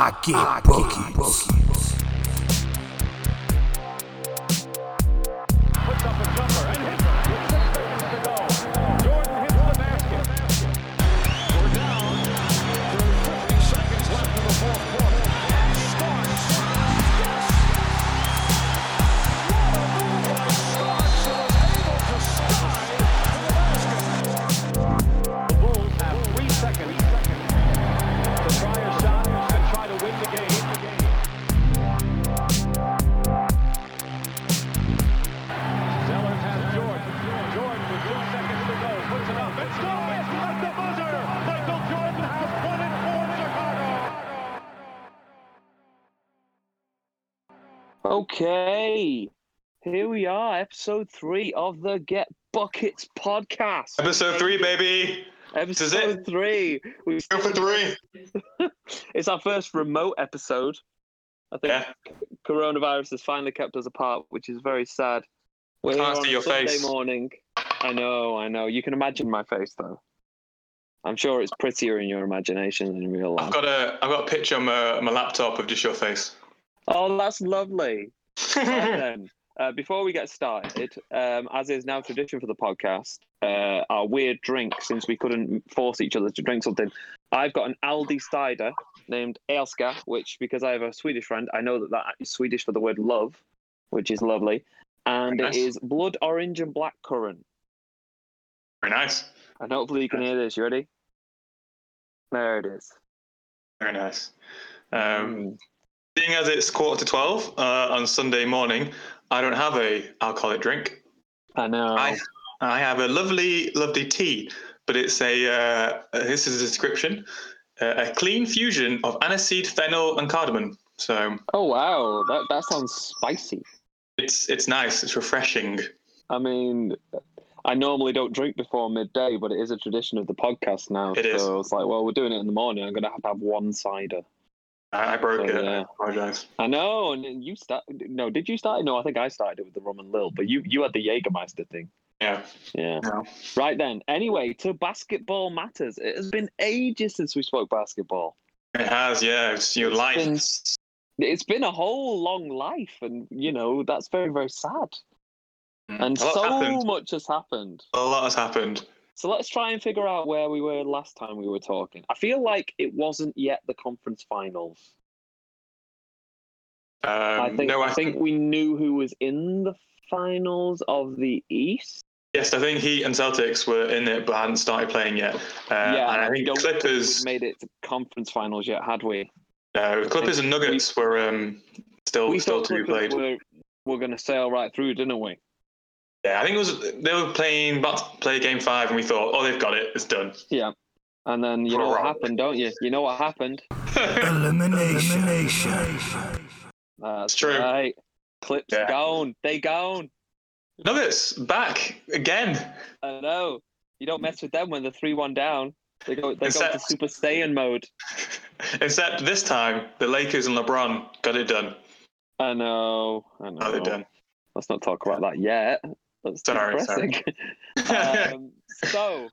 I get buckets. Okay, here we are, episode three of the Get Buckets podcast. Episode three, baby. is Episode it. three. We, Go for three. it's our first remote episode. I think Yeah. coronavirus has finally kept us apart, which is very sad. We're Can't here on your Sunday face. morning. I know, I know. You can imagine my face though. I'm sure it's prettier in your imagination than in real life. I've got a I've got a picture on my, my laptop of just your face. Oh, that's lovely. Then, uh, before we get started, um, as is now tradition for the podcast, uh, our weird drink, since we couldn't force each other to drink something, I've got an Aldi cider named Elska, which, because I have a Swedish friend, I know that that is Swedish for the word love, which is lovely. And nice. it is blood orange and black currant. Very nice. And hopefully you can hear this. You ready? There it is. Very nice. Um, Seeing as it's quarter to twelve uh, on Sunday morning, I don't have a alcoholic drink. I know. I I have a lovely lovely tea, but it's a uh, this is a description, uh, a clean fusion of aniseed, fennel, and cardamom. So Oh wow, that that sounds spicy. it's it's nice. It's refreshing. I mean, I normally don't drink before midday, but it is a tradition of the podcast now. It so is. it's like, well, we're doing it in the morning. I'm going to have to have one cider. I, broke So, it. yeah. I apologize. I know, and you start. No, did you start? No, I think I started it with the rum and lil, but you you had the Jägermeister thing. Yeah. Yeah. No. Right then. Anyway, to basketball matters. It has been ages since we spoke basketball. It has. Yeah. It's your life. It's been, it's been a whole long life, and you know that's very very sad. Mm. And so happened. much has happened. A lot has happened. So let's try and figure out where we were last time we were talking. I feel like it wasn't yet the conference finals. Um, I think no, I think we knew who was in the finals of the East. yes, I think Heat and Celtics were in it, but hadn't started playing yet. Uh, yeah, and I think don't think Clippers, we'd made it to conference finals yet, had we? no, Clippers and Nuggets were um, still we still to be played. were, were going to sail right through, didn't we? Yeah, I think it was they were playing about to play Game Five, and we thought, oh, they've got it, it's done. Yeah. And then you know what happened, don't you? You know what happened? Elimination. That's true. Right. Clips Yeah. gone. They gone. Nuggets back again. I know. You don't mess with them when they're three one down. They go. They go to Except- Super Saiyan mode. Except this time, the Lakers and LeBron got it done. I know. I know. Got it done. Let's not talk about that yet. That's Sorry, sorry. um, so,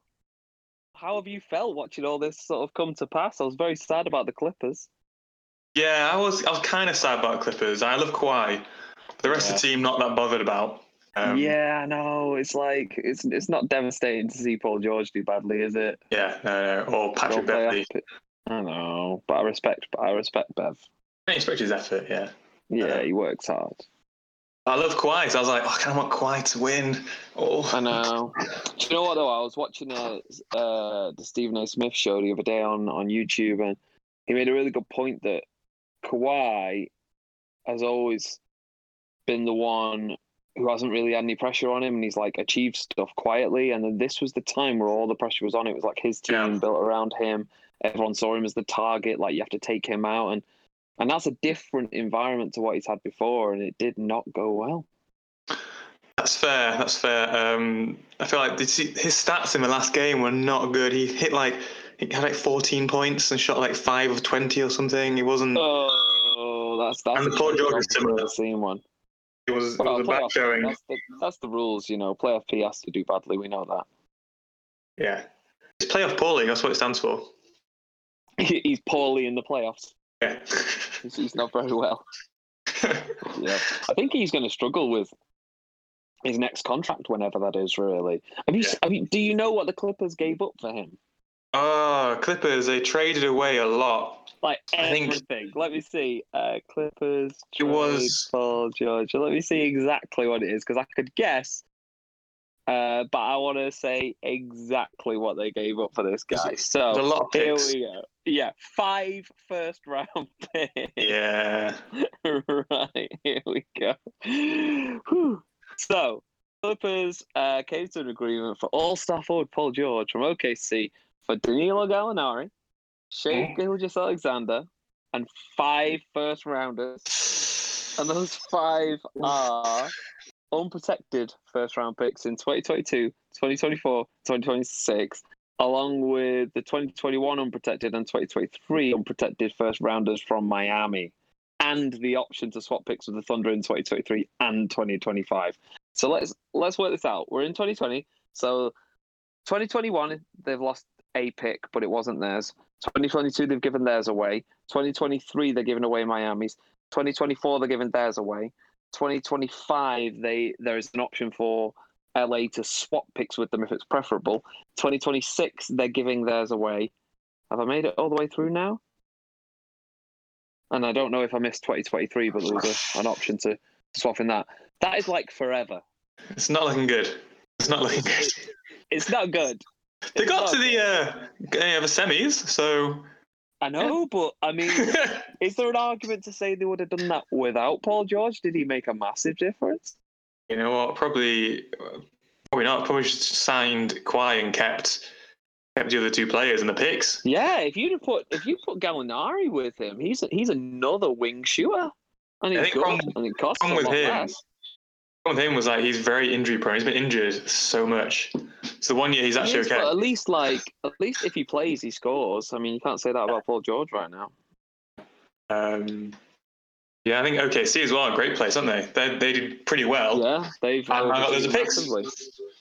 how have you felt watching all this sort of come to pass? I was very sad about the Clippers. yeah, I was I was kind of sad about Clippers. I love Kawhi. The rest of the team not that bothered about. Um, yeah, I know. It's like it's it's not devastating to see Paul George do badly, is it? Yeah, no, no. Or Patrick Beverley. I know, but I respect. But I respect Bev. I respect his effort, yeah. Yeah, he works hard. I love Kawhi, I was like, oh, I kind of want Kawhi to win. Oh, I know. Do you know what though? I was watching uh, uh, the Stephen A. Smith show the other day on on YouTube, and he made a really good point that Kawhi has always been the one who hasn't really had any pressure on him, and he's like achieved stuff quietly. And then this was the time where all the pressure was on. It was like his team Yeah. built around him. Everyone saw him as the target. Like you have to take him out, and and that's a different environment to what he's had before, and it did not go well. That's fair. That's fair. Um, I feel like did you see- his stats in the last game were not good. He hit like he had like 14 points and shot like five of 20 or something. He wasn't. Oh, that's that's And a Paul George is similar. seen one. It was, it Well, was a bad showing. That's the, that's the rules, you know. Playoff P has to do badly. We know that. Yeah, it's playoff poorly. That's what it stands for. He's poorly in the playoffs. Yeah. He's, he's not very well. Yeah, I think he's going to struggle with his next contract whenever that is. Really, have you? Yeah. Have you do you know what the Clippers gave up for him? oh, Clippers, they traded away a lot. Like I think- everything. Let me see. Uh, Clippers. It was- Paul George. Let me see exactly what it is because I could guess. Uh, but I want to say exactly what they gave up for this guy. So a lot of here we go. Yeah, five first round picks. Yeah. right, here we go. Whew. So, Clippers uh, came to an agreement for all star forward Paul George from OKC for Danilo Gallinari, Shai Gilgeous-Alexander, and five first rounders. And those five are unprotected first round picks in 2022, 2024, 2026, along with the 2021 unprotected and 2023 unprotected first rounders from Miami, and the option to swap picks with the Thunder in 2023 and 2025. So let's let's work this out. We're in 2020, so 2021 they've lost a pick, but it wasn't theirs. 2022 they've given theirs away. 2023 they're giving away Miami's. 2024 they're giving theirs away. 2025 they there is an option for LA to swap picks with them if it's preferable. 2026 they're giving theirs away. Have I made it all the way through now? And I don't know if I missed 2023, but there was a, an option to, swap in that. That is like forever. It's not looking good. It's not looking good. It's not good. They got to the uh, yeah, the semis, so I know, but I mean, is there an argument to say they would have done that without Paul George? Did he make a massive difference? You know what? Probably, probably not. Probably just signed Kawhi and kept kept the other two players in the picks. Yeah, if you'd have put if you put Gallinari with him, he's he's another wing shooter, and I think good, problem- and it costs a with him- less. One thing was like he's very injury prone. He's been injured so much. So one year he's actually Yes, okay. But at least, like, at least if he plays, he scores. I mean, you can't say that about Paul George right now. Um, yeah, I think OKC as well. A great place, aren't they? They they did pretty well. Yeah, they've. And now overachieved there's a picks. massively.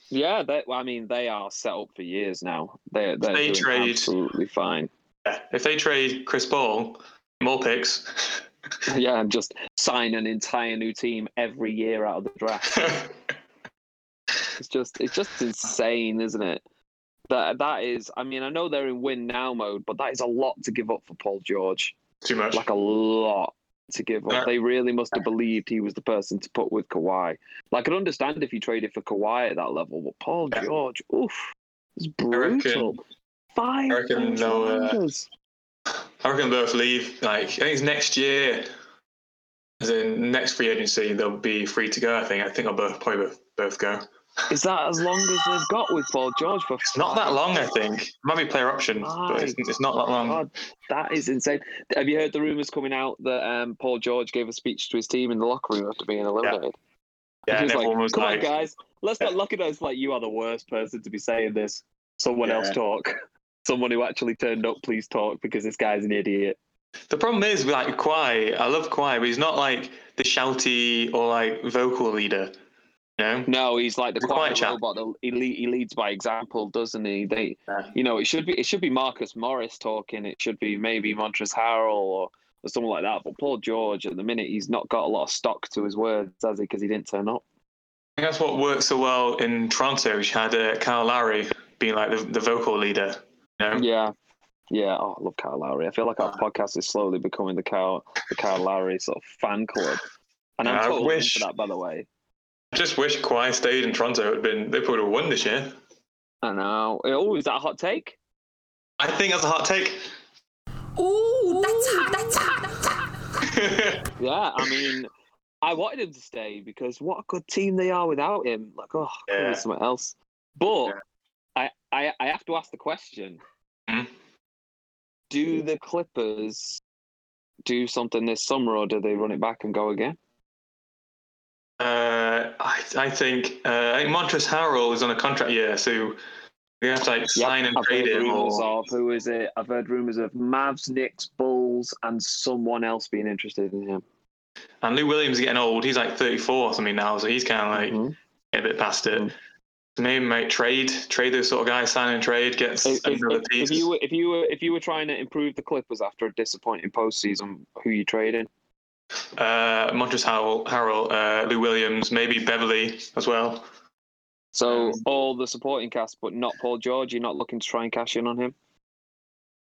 Yeah, they, well, I mean, they are set up for years now. They're, they're They trade- absolutely fine. Yeah. If they trade Chris Paul, more picks. Yeah, and just sign an entire new team every year out of the draft. It's just, it's just insane, isn't it? That that is. I mean, I know they're in win now mode, but that is a lot to give up for Paul George. Too much. like a lot to give up. They really must have believed he was the person to put with Kawhi. Like, I could understand if you traded for Kawhi at that level, but Paul George, oof, it's reckon- brutal. Five I reckon they'll, uh. I reckon both leave. Like I think it's next year. As in next free agency, they'll be free to go. I think. I think they'll both probably both, both go. Is that as long as they've got with Paul George for? It's not that long. I think it might be player option, but it's, it's not that long. God, that is insane. Have you heard the rumors coming out that um, Paul George gave a speech to his team in the locker room after being eliminated? Yeah, and was like, was "Come like, on, guys, let's not look at us like you are the worst person to be saying this. Someone else talk. Someone who actually turned up, please talk because this guy's an idiot." The problem is with like Kawhi. I love Kawhi, but he's not like the shouty or like vocal leader. Know? No, he's like the He's quiet quiet robot. that- He, le- he leads by example, doesn't he? They, Yeah. you know, it should be it should be Marcus Morris talking. It should be maybe Montrezl Harrell or, or someone like that. But Paul George, at the minute, he's not got a lot of stock to his words, has he? Because he didn't turn up. I think that's what worked so well in Toronto. Which had uh, Kyle Lowry being like the, the vocal leader. You know? Yeah, yeah. Oh, I love Kyle Lowry. I feel like our podcast is slowly becoming the Kyle the Kyle Lowry sort of fan club, and I'm I totally wish- into that. By the way, just wish Kawhi stayed in Toronto. It would have been they probably would have won this year. I know. Oh, is that a hot take? I think that's a hot take. Ooh, that's hot, that's hot, that's hot. Yeah, I mean, I wanted him to stay because what a good team they are without him. Like, oh, Yeah. yeah. something else. But Yeah. I, I, I have to ask the question: Hmm? Do the Clippers do something this summer, or do they run it back and go again? Uh, I, I think uh, I think Montrezl Harrell is on a contract year, so we have to like sign and I've trade him. Or, of who is it? I've heard rumors of Mavs, Knicks, Bulls, and someone else being interested in him. and Lou Williams is getting old. He's like 34 or something now, so he's kind of like Mhm. a bit past it. Mhm. Maybe might trade, trade those sort of guys, sign and trade, get If, if, another if, piece. if you were if you were if you were trying to improve the Clippers after a disappointing postseason, who you trading? Uh, Montrezl Harrell, Harrell uh, Lou Williams, maybe Beverley as well. So Um, all the supporting cast, but not Paul George. You're not looking to try and cash in on him.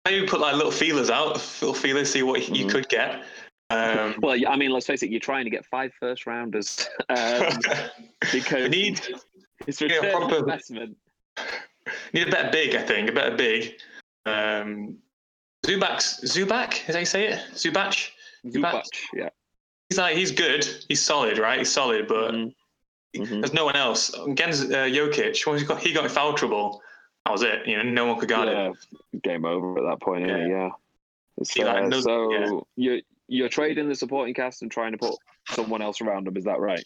Maybe put like little feelers out, little feelers, see what you Mhm. could get. Um, Well, I mean, let's face it. You're trying to get five first rounders um, because need it's return on proper- investment. need a better big, I think, a better big. Um, Zubac's Zubac, is that how you say it? Zubac. Zubac, yeah. He's like he's good, he's solid, right? He's solid, but Mhm. Mhm. there's no one else. Against uh, Jokic, once he got he got in foul trouble. That was it. You know, no one could guard him. Game over at that point. Yeah, Yeah. yeah. It's, He, like, uh, knows- so yeah. you're you're trading the supporting cast and trying to put someone else around them. Is that right?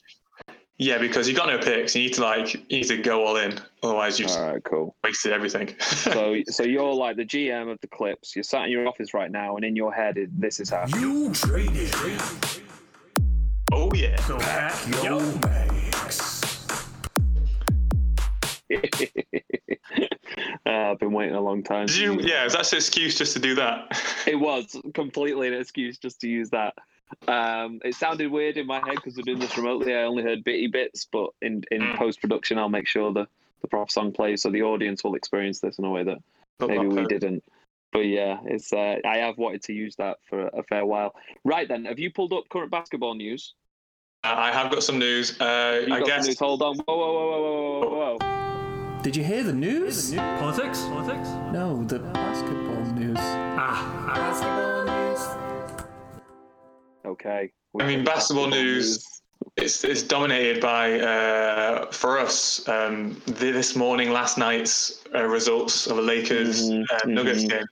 Yeah, because you got no picks. You need to like you need to go all in. Otherwise, you've All right, cool. wasted everything. So so you're like the GM of the Clips. You're sat in your office right now, and in your head, it, this is happening. You traded oh yeah. so pack your bags. uh, I've been waiting a long time. Did you? Yeah, is that an excuse just to do that? It was completely an excuse just to use that. Um, it sounded weird in my head because we're doing this remotely. I only heard bitty bits, but in, in Mm. post production, I'll make sure the, the proper song plays so the audience will experience this in a way that maybe we didn't. But yeah, it's uh, I have wanted to use that for a fair while. Right then, have you pulled up current basketball news? Uh, I have got some news. Uh, You I got some guess news? Hold on. Whoa, whoa, whoa, whoa, whoa, whoa, whoa. Did you hear the news? Politics? Politics? No, the basketball news. Ah, Basketball news. Okay. I mean, basketball news. it's it's dominated by uh, for us um, th- this morning, last night's uh, results of the Lakers Mhm, uh, Nuggets mhm. game.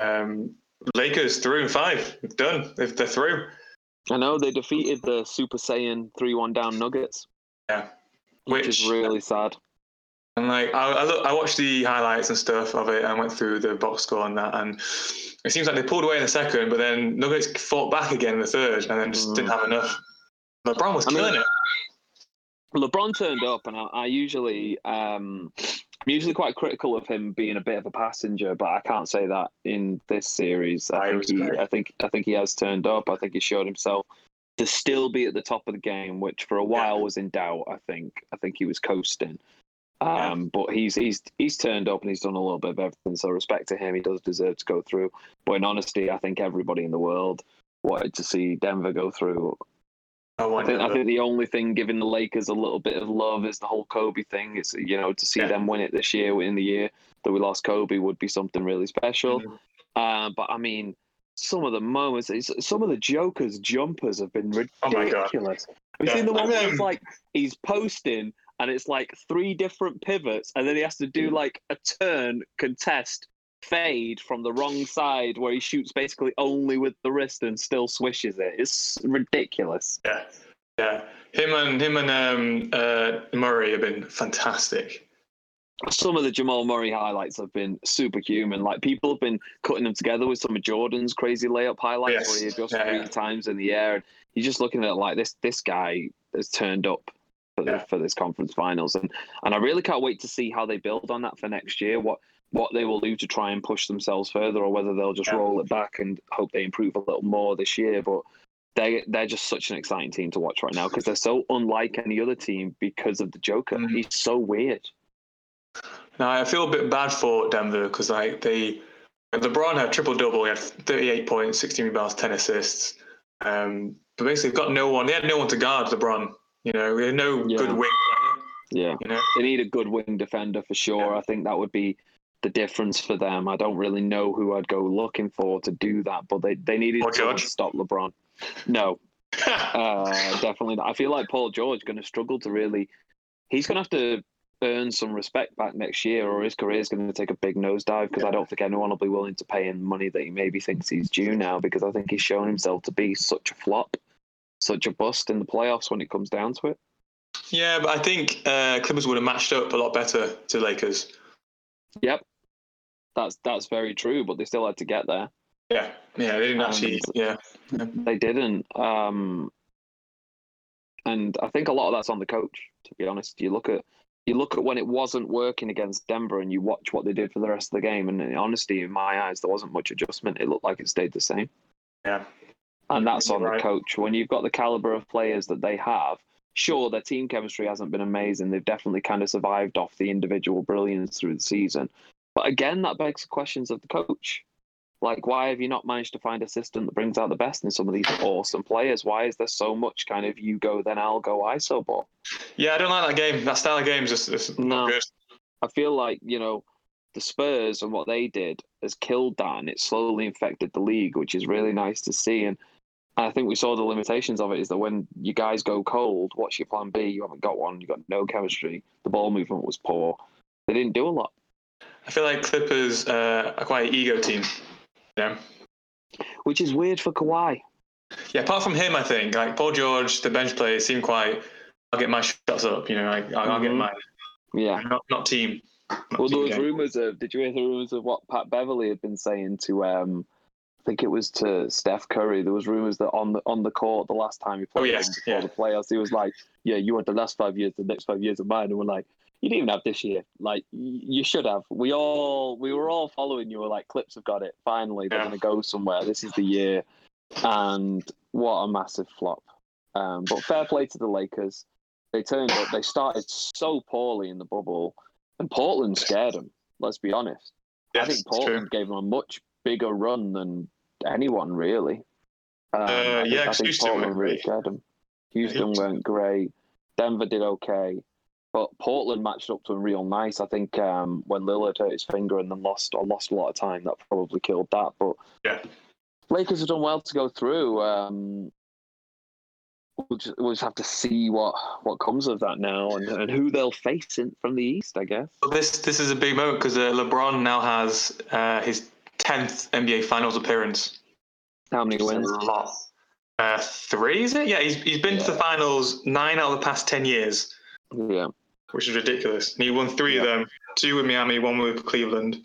Um, Lakers through in five, done. They're, they're through. I know they defeated the Super Saiyan 3 1 down Nuggets, Yeah, which, Which- is really sad. and like I I, look, I watched the highlights and stuff of it and went through the box score and that, and it seems like they pulled away in the second, but then Nuggets fought back again in the third, and then just didn't have enough. LeBron was I mean- killing it. LeBron turned up, and I, I usually, um, I'm usually quite critical of him being a bit of a passenger, but I can't say that in this series. I I think he, I think, I think he has turned up. I think he showed himself to still be at the top of the game, which for a while was in doubt. I think, I think he was coasting. Um, but he's he's he's turned up and he's done a little bit of everything. So respect to him, he does deserve to go through. But in honesty, I think everybody in the world wanted to see Denver go through. I I think, I think the only thing giving the Lakers a little bit of love is the whole Kobe thing. It's you know to see Yeah. them win it this year in the year that we lost Kobe would be something really special. Mhm. Uh, but I mean, some of the moments, some of the Joker's jumpers have been Oh my God. ridiculous. Have you Yeah. seen the one where it's like he's posting and it's like three different pivots, and then he has to do like a turn, contest, fade from the wrong side where he shoots basically only with the wrist and still swishes it. It's ridiculous. Yeah, yeah. Him and him and um, uh, Murray have been fantastic. some of the Jamal Murray highlights have been superhuman. Like people have been cutting them together with some of Jordan's crazy layup highlights Yes. where he adjusts Yeah, three yeah. times in the air. And you're just looking at it like this. This guy has turned up for, the, Yeah. for this conference finals, and and I really can't wait to see how they build on that for next year. What what they will do to try and push themselves further, or whether they'll just Yeah. roll it back and hope they improve a little more this year. But they they're just such an exciting team to watch right now because they're so unlike any other team because of the Joker. Mhm. He's so weird. Now I feel a bit bad for Denver because like they, LeBron had triple double. He had 38 points, 16 rebounds, 10 assists. Um, but basically, they've got no one. They had no one to guard LeBron. You know, had no Yeah. good wing player. Yeah. You know, they need a good wing defender for sure. Yeah. I think that would be the difference for them. I don't really know who I'd go looking for to do that, but they, they needed Paul someone George? to stop LeBron. No, uh, definitely not. I feel like Paul George going to struggle to really. He's going to have to earn some respect back next year, or his career is going to take a big nosedive because I don't think anyone will be willing to pay him money that he maybe thinks he's due now because I think he's shown himself to be such a flop, such a bust in the playoffs when it comes down to it. yeah, but I think uh, Clippers would have matched up a lot better to Lakers. Yep, that's that's very true, but they still had to get there. Yeah, yeah, they didn't Um, actually. Yeah, They didn't. Um, and I think a lot of that's on the coach, to be honest. You look at you look at when it wasn't working against Denver and you watch what they did for the rest of the game, and in honesty, in my eyes, there wasn't much adjustment. It looked like it stayed the same. Yeah. And that's on Right. the coach. When you've got the caliber of players that they have, sure, their team chemistry hasn't been amazing. They've definitely kind of survived off the individual brilliance through the season. But again, that begs the questions of the coach. Like, why have you not managed to find a system that brings out the best in some of these awesome players? Why is there so much kind of you go, then I'll go ISO ball? Yeah, I don't like that game. That style of game is just No. not good. I feel like, you know, the Spurs and what they did has killed that and it slowly infected the league, which is really nice to see. And I think we saw the limitations of it is that when you guys go cold, what's your plan B? You haven't got one, you've got no chemistry. The ball movement was poor. They didn't do a lot. I feel like Clippers uh, are quite an ego team. Yeah. Which is weird for Kawhi. Yeah, apart from him, I think like Paul George, the bench players seem quite. I'll get my shots up, you know. Like, I'll, I'll get Mhm. mine. Yeah. Not not team. Not Well, there team was game. rumors of. Did you hear the rumors of what Pat Beverley had been saying to? um I think it was to Steph Curry. There was rumors that on the on the court the last time he played Oh, yes, before yeah. the playoffs, he was like, "Yeah, you want the last five years, the next five years of mine," and we're like. You didn't even have this year. Like you should have. We all we were all following you. We're like, Clips have got it. Finally, they're Yeah. going to go somewhere. This is the year. And what a massive flop. Um, but fair play to the Lakers. They turned up. They started so poorly in the bubble, and Portland scared them. Let's be honest. Yes, I think Portland gave them a much bigger run than anyone really. Um, I think, yeah, I 'cause think Houston Portland really scared them. Houston Houston- went great. Denver did okay, but Portland matched up to them real nice. I think um, when Lillard hurt his finger and then lost or lost a lot of time, that probably killed that. But Yeah. Lakers have done well to go through. Um, we'll, just, we'll just have to see what, what comes of that now and, and who they'll face in, from the East, I guess. Well, this this is a big moment because uh, LeBron now has uh, his tenth NBA Finals appearance. How many wins? A lot. Uh, three is it? Yeah, he's he's been to the finals nine out of the past ten years, Yeah. which is ridiculous. And he won three of them: two with Miami, one with Cleveland.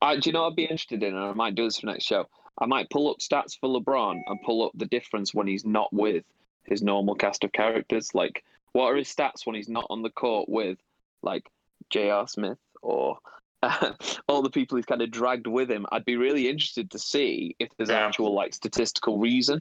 I, do you know what I'd be interested in? And I might do this for next show. I might pull up stats for LeBron and pull up the difference when he's not with his normal cast of characters. Like, what are his stats when he's not on the court with, like, J.R. Smith or all the people he's kind of dragged with him? I'd be really interested to see if there's Yeah. actual, like, statistical reason.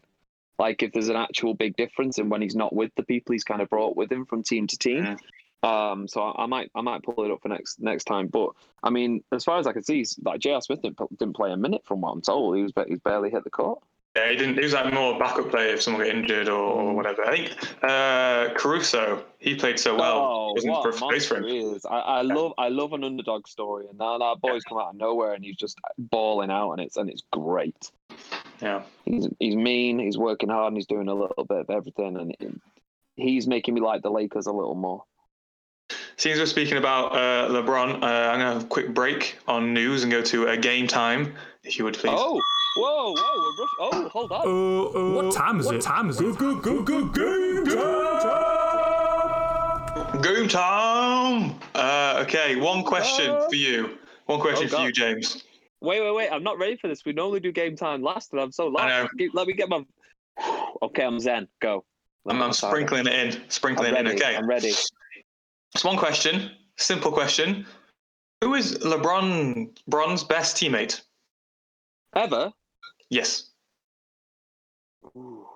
Like, if there's an actual big difference in when he's not with the people he's kind of brought with him from team to team. Mhm. Um, so I, I might I might pull it up for next next time. But I mean, as far as I can see, like J.R. Smith didn't, didn't play a minute from what I'm told. He was he's barely hit the court. Yeah, he didn't. He was like more backup player if someone got injured or, or whatever. I think uh, Caruso he played so well. oh, wasn't what for a place for him. is! I, I love I love an underdog story, and now that boy's come out of nowhere and he's just balling out, and it's and it's great. Yeah. He's he's mean. He's working hard, and he's doing a little bit of everything, and it- he's making me like the Lakers a little more. Since we're speaking about uh, LeBron, uh, I'm gonna have a quick break on news and go to a game time, if you would please. Oh, whoa, whoa, we're rush- oh, hold on. Uh, uh, what time is it? What time is it? Go, go, go, go, game time! Game time. Uh, okay, one question for you. One question Oh, for you, James. Wait, wait, wait! I'm not ready for this. We normally do game time last, and I'm so lost. know. Let me get my. Okay, I'm zen. Go. I'm, I'm sprinkling it in. I'm Sprinkling it in. Okay. I'm ready. It's one question. Simple question. Who is LeBron Bron's best teammate? Ever? Yes. Ooh.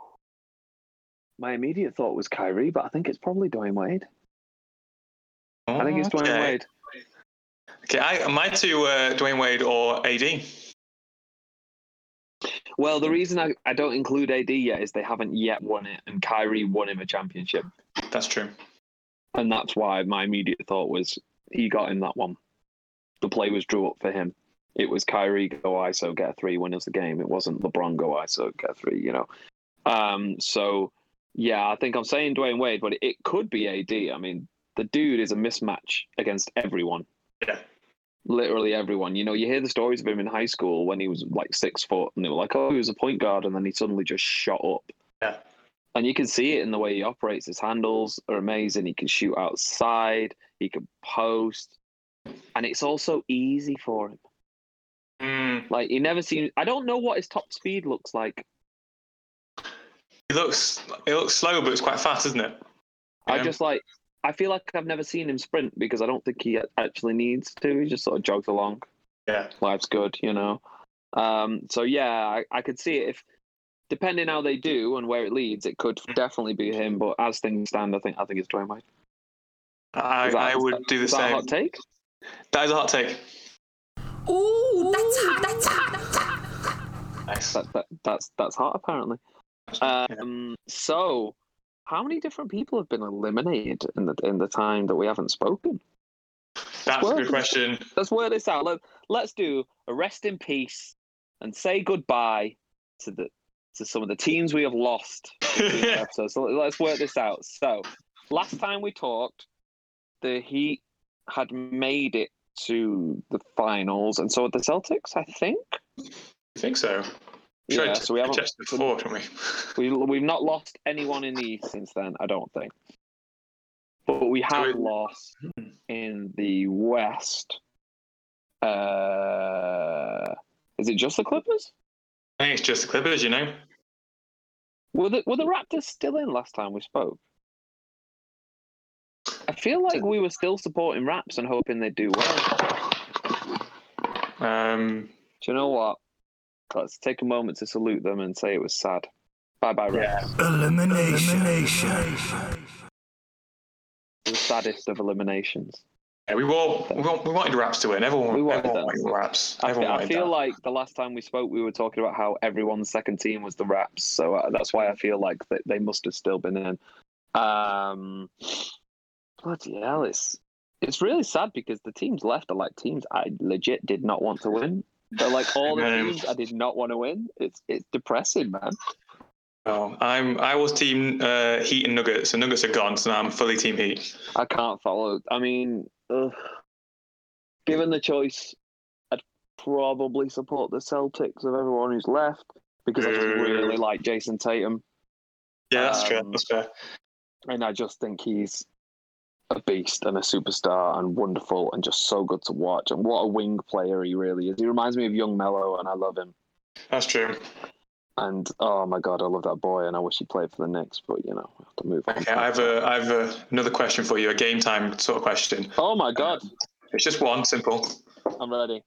My immediate thought was Kyrie, but I think it's probably Dwyane Wade. I think it's Dwyane Okay. Wade. Okay, I, my two, uh, Dwyane Wade or AD. Well, the reason I, I don't include AD yet is they haven't yet won it, and Kyrie won him a championship. That's true. And that's why my immediate thought was he got him that one. The play was drew up for him. It was Kyrie go ISO, get three, win us the game. It wasn't LeBron go ISO, get three, you know. Um, so, yeah, I think I'm saying Dwyane Wade, but it could be AD. I mean, the dude is a mismatch against everyone. Yeah. Literally everyone. You know, you hear the stories of him in high school when he was like six foot, and they were like, oh, he was a point guard, and then he suddenly just shot up. Yeah. And you can see it in the way he operates. His handles are amazing. He can shoot outside. He can post, and it's also easy for him. Mm, Like he never seems. I don't know what his top speed looks like. it looks it looks slow, but it's quite fast, isn't it? I Yeah. just like I feel like I've never seen him sprint because I don't think he actually needs to. He just sort of jogs along. Yeah. Life's good, you know. Um, so yeah, I, I could see it if depending how they do and where it leads, it could definitely be him. But as things stand, I think I think it's Dwyane Wade. I, that- I would do the is that a same. hot take? That is a hot take. Ooh, that's hot. That's hot. That's hot. That, that that's that's hot apparently. Um, so how many different people have been eliminated in the in the time that we haven't spoken? That's a good question. Let's word this out. Let, let's do a rest in peace and say goodbye to the to some of the teams we have lost. in the episode. So let's work this out. So last time we talked, the Heat had made it to the finals, and so had the Celtics, I think. I think so. Yeah, so we haven't check before, haven't we? we we've not lost anyone in the East since then. I don't think, but we have we- lost in the West. Uh, is it just the Clippers? I think it's just the Clippers, you know. Were the were the Raptors still in last time we spoke? I feel like we were still supporting Raps and hoping they'd do well. Um, Do you know what? Let's take a moment to salute them and say it was sad. Bye bye, Raps. yeah. Elimination. The saddest of eliminations. yeah, we all we, want, we wanted Raps to win. Everyone, We wanted everyone wanted Raps. I, fe- Everyone I feel that. like the last time we spoke, we were talking about how everyone's second team was the Raps, so uh, that's why I feel like they, they must have still been in. Um, bloody hell, it's it's really sad because the teams left are like teams I legit did not want to win. They're like all the teams I did not want to win. It's it's depressing, man. Oh, I'm I was team uh, Heat and Nuggets. The Nuggets are gone, so now I'm fully team Heat. I can't follow. I mean, ugh. given the choice, I'd probably support the Celtics of everyone who's left because I just Mm. really like Jayson Tatum. Yeah, that's. Um, That's fair. and I just think he's a beast and a superstar and wonderful and just so good to watch. And what a wing player he really is. He reminds me of young Melo, and I love him. That's true. And oh my god, I love that boy, and I wish he played for the Knicks. But you know, we have to move on. Okay, I have a I have a, another question for you, a game time sort of question. Oh my god, It's just one, simple. I'm ready.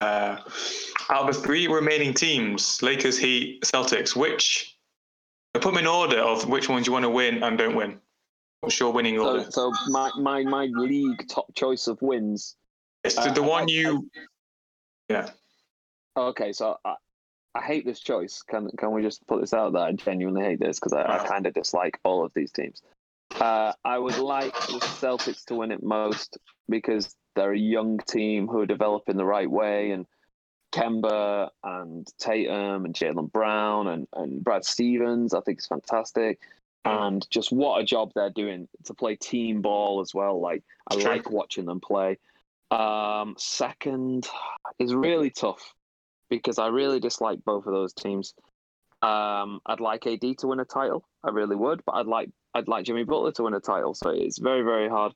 Uh, out of the three remaining teams, Lakers, Heat, Celtics, which put them in order of which ones you want to win and don't win. What's your winning So, order? so my, my my league top choice of wins. It's the, uh, the I one like- you. Yeah. Okay, so I, I hate this choice. Can can we just put this out there? I genuinely hate this because I, I Oh. kind of dislike all of these teams. Uh, I would like the Celtics to win it most because they're a young team who are developing the right way, and Kemba and Tatum and Jaylen Brown and, and Brad Stevens, I think is fantastic. And just what a job they're doing to play team ball as well. Like I like watching them play. Um, second is really tough because I really dislike both of those teams. Um, I'd like AD to win a title, I really would, but I'd like I'd like Jimmy Butler to win a title. So it's very very hard.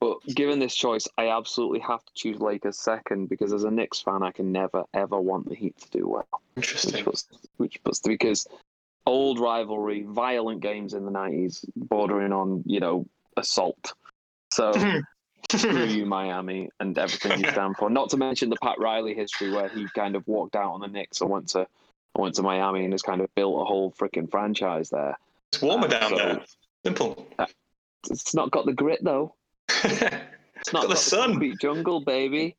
But given this choice, I absolutely have to choose Lakers second because as a Knicks fan, I can never ever want the Heat to do well. Which Interesting. puts which puts because old rivalry, violent games in the nineties, bordering on you know assault. So screw you, Miami, and everything you stand for. Not to mention the Pat Riley history, where he kind of walked out on the Knicks and went to went to Miami and has kind of built a whole freaking franchise there. It's warmer down So- there. Simple. Uh, it's not got the grit though. It's not Got the sun. concrete jungle, baby.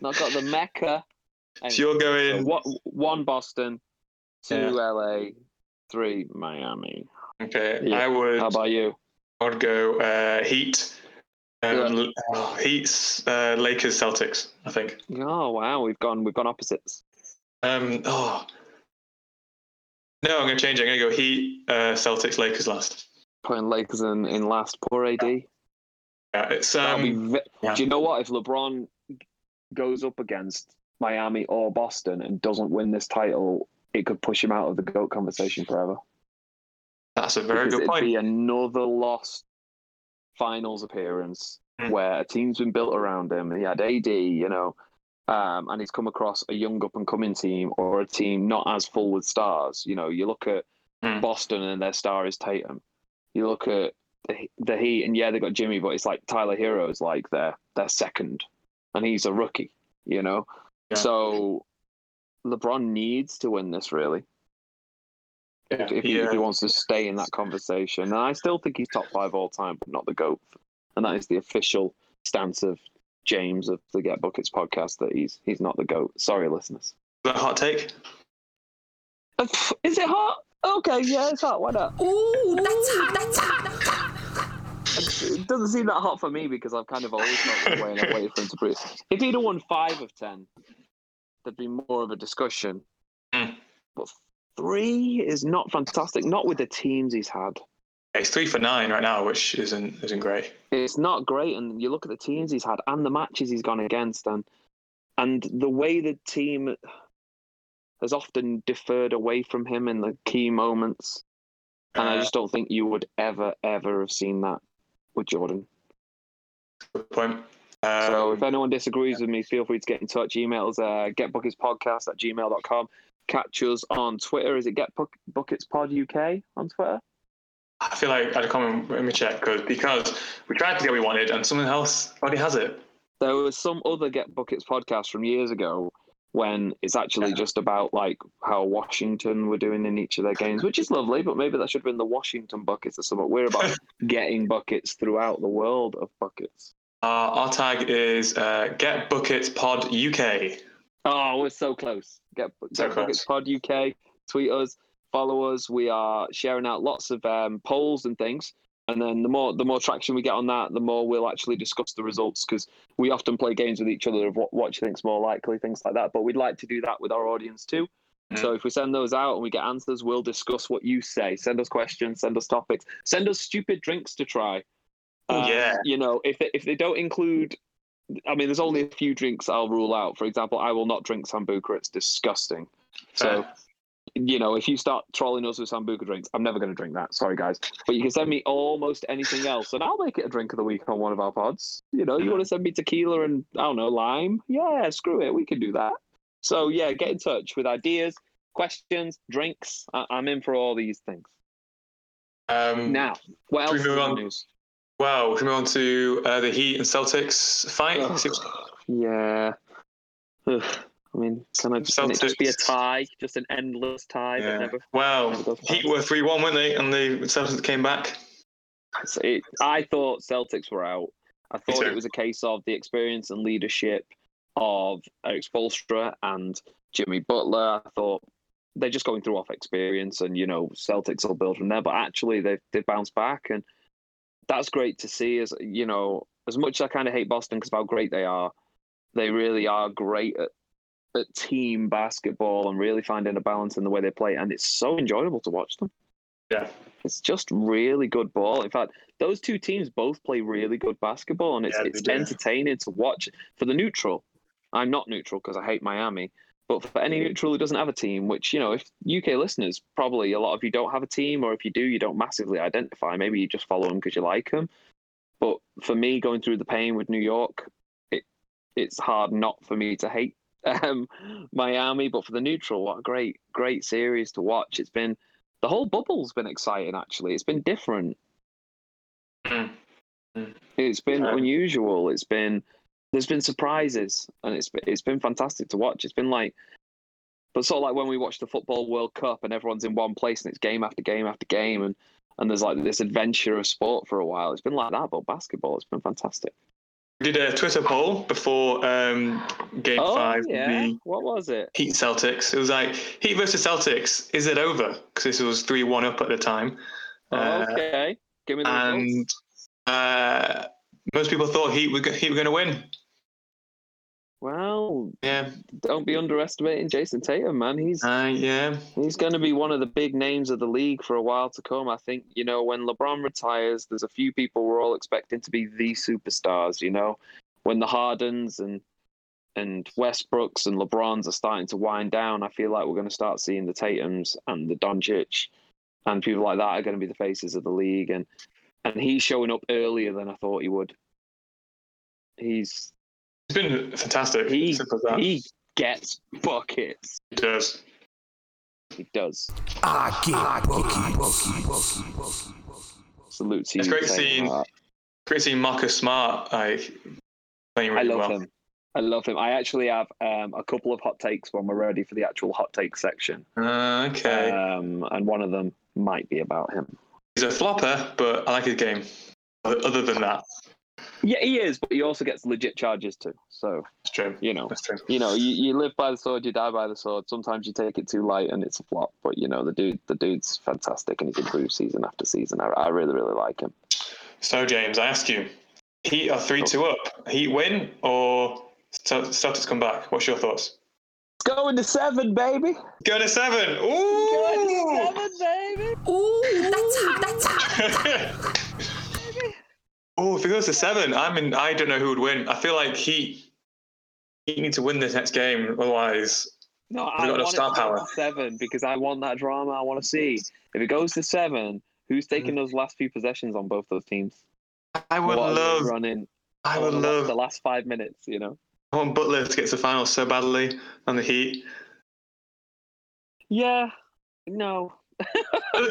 Not got the Mecca. And so you're going. one, one Boston, two Yeah. LA, three Miami. Okay, Yeah. I would. How about you? I would go uh, Heat. Um, oh, Heat's uh, Lakers Celtics. I think. Oh wow, we've gone we've gone opposites. Um, oh. No, I'm going to change it. I'm going to go Heat, uh, Celtics, Lakers last. Putting Lakers in, in last. Poor AD. Yeah, it's um, ve- yeah. Do you know what? If LeBron goes up against Miami or Boston and doesn't win this title, it could push him out of the GOAT conversation forever. that's a very Because good it'd point. be another lost finals appearance Hmm. where a team's been built around him. He had AD, you know, um, and he's come across a young up and coming team or a team not as full with stars. You know, you look at Hmm. Boston and their star is Tatum. You look at the, the Heat, and yeah, they got Jimmy, but it's like Tyler Herro is like their their second, and he's a rookie, you know. Yeah. So LeBron needs to win this really Yeah, if, he, he, if he wants to stay in that conversation. And I still think he's top five all time, but not the goat. And that is the official stance of James of the Get Buckets podcast that he's he's not the goat. Sorry, listeners. is that a hot take? Uh, Is it hot? Okay, yeah, it's hot. Why not? Ooh, that's hot. That's hot. That's It doesn't seem that hot for me because I've kind of always felt that way and I've waited for him to prove. If he'd have won five of ten, there'd be more of a discussion. Hmm. But three is not fantastic. Not with the teams he's had. He's three for nine right now, which isn't isn't great. It's not great, and you look at the teams he's had and the matches he's gone against, and and the way the team has often deferred away from him in the key moments. And I Uh, just don't think you would ever, ever have seen that with Jordan. Good point. Um, So if anyone disagrees with me, feel free to get in touch. Emails uh, getbucketspodcast at gmail.com. Catch us on Twitter. Is it Get Buck- Buckets Pod UK on Twitter? I feel like I had a comment. Let me check because because we tried to get what we wanted and someone else already has it. There was some other Get Buckets podcast from years ago when it's actually just about like how Washington were doing in each of their games, which is lovely, but maybe that should have been the Washington buckets or something. We're about getting buckets throughout the world of buckets. Uh, our tag is uh, Get Buckets Pod UK. Oh, we're so close. Get, So get Buckets Pod UK. Tweet us, follow us. We are sharing out lots of um, polls and things. And then the more the more traction we get on that, the more we'll actually discuss the results because we often play games with each other of what, what you think's more likely, things like that. But we'd like to do that with our audience too. Mm. So if we send those out and we get answers, we'll discuss what you say. Send us questions, send us topics, send us stupid drinks to try. Um, yeah. You know, if they, if they don't include, I mean, there's only a few drinks I'll rule out. For example, I will not drink sambuca; it's disgusting. So, you know, if you start trolling us with sambuca drinks, I'm never going to drink that. Sorry, guys. But you can send me almost anything else, and I'll make it a drink of the week on one of our pods. You know, you want to send me tequila and I don't know lime? Yeah, screw it, we can do that. So yeah, get in touch with ideas, questions, drinks. I- I'm in for all these things. Um, Now, what else move on? news? Well, we can move on to uh, the Heat and Celtics fight. Six- Yeah. Ugh. I mean, can I just, can it just be a tie, just an endless tie that yeah. never Well, never Heat were three one, weren't they? And the Celtics came back. It, I thought Celtics were out. I thought it was a case of the experience and leadership of Erik Spoelstra and Jimmy Butler. I thought they're just going through off experience, and you know Celtics will build from there. But actually, they've they've bounced back, and that's great to see. As you know, as much as I kind of hate Boston because of how great they are, they really are great at at team basketball and really finding a balance in the way they play, and it's so enjoyable to watch them. Yeah. It's just really good ball. In fact, those two teams both play really good basketball, and it's Yeah, it's do. entertaining to watch. For the neutral, I'm not neutral because I hate Miami. But for any neutral who doesn't have a team, which you know, if UK listeners probably a lot of you don't have a team, or if you do, you don't massively identify. Maybe you just follow them because you like them. But for me, going through the pain with New York, it it's hard not for me to hate um, Miami. But for the neutral, what a great great series to watch. It's been the whole bubble's been exciting. Actually, it's been different. Mm. Mm. It's been unusual. It's been there's been surprises, and it's been, it's been fantastic to watch. It's been like, but sort of like when we watch the football World Cup and everyone's in one place and it's game after game after game, and and there's like this adventure of sport for a while. It's been like that, but basketball. It's been fantastic. We did a Twitter poll before um, Game oh Five. yeah, The what was it? Heat Celtics. It was like Heat versus Celtics. Is it over? Because this was three one up at the time. Uh, okay, give me the and uh, most people thought Heat were Heat were going to win. Well, Yeah, don't be underestimating Jayson Tatum, man. He's uh, yeah. He's going to be one of the big names of the league for a while to come. I think, you know, when LeBron retires, there's a few people we're all expecting to be the superstars, you know. When the Hardens and and Westbrooks and LeBrons are starting to wind down, I feel like we're going to start seeing the Tatums and the Doncic and people like that are going to be the faces of the league and and he's showing up earlier than I thought he would. He's It's been fantastic. he Simple as that. he gets buckets. He does. He does. I get bucky, bucky, bucky, bucky. Salute to him. It's you. great Tatum. seeing- Great seeing Marcus Smart like playing really I love well. him. I love him. I actually have um, a couple of hot takes when we're ready for the actual hot take section, Uh, okay, um, and one of them might be about him. he's a flopper, but I like his game. O- Other than that, Yeah, he is, but he also gets legit charges too. So it's true. you know, That's true. you know, you, you live by the sword, you die by the sword. Sometimes you take it too light and it's a flop. But you know, the dude, the dude's fantastic and he's improved season after season. I, I really, really like him. So James, I ask you, Heat are three two up. Heat win or Cel- Celtics come back? What's your thoughts? Let's go into seven, baby. Going to seven. Ooh. baby. Ooh, that's hot. That's hot. Oh, if it goes to seven, I'm in. I don't know who would win. I feel like Heat. Heat need to win this next game, otherwise. No, I want star to power. seven because I want that drama. I want to see if it goes to seven. Who's mm-hmm. taking those last few possessions on both those teams? I would What love. running. I would love. the last five minutes. You know. I want Butler to get to the finals so badly on the Heat. Yeah. No.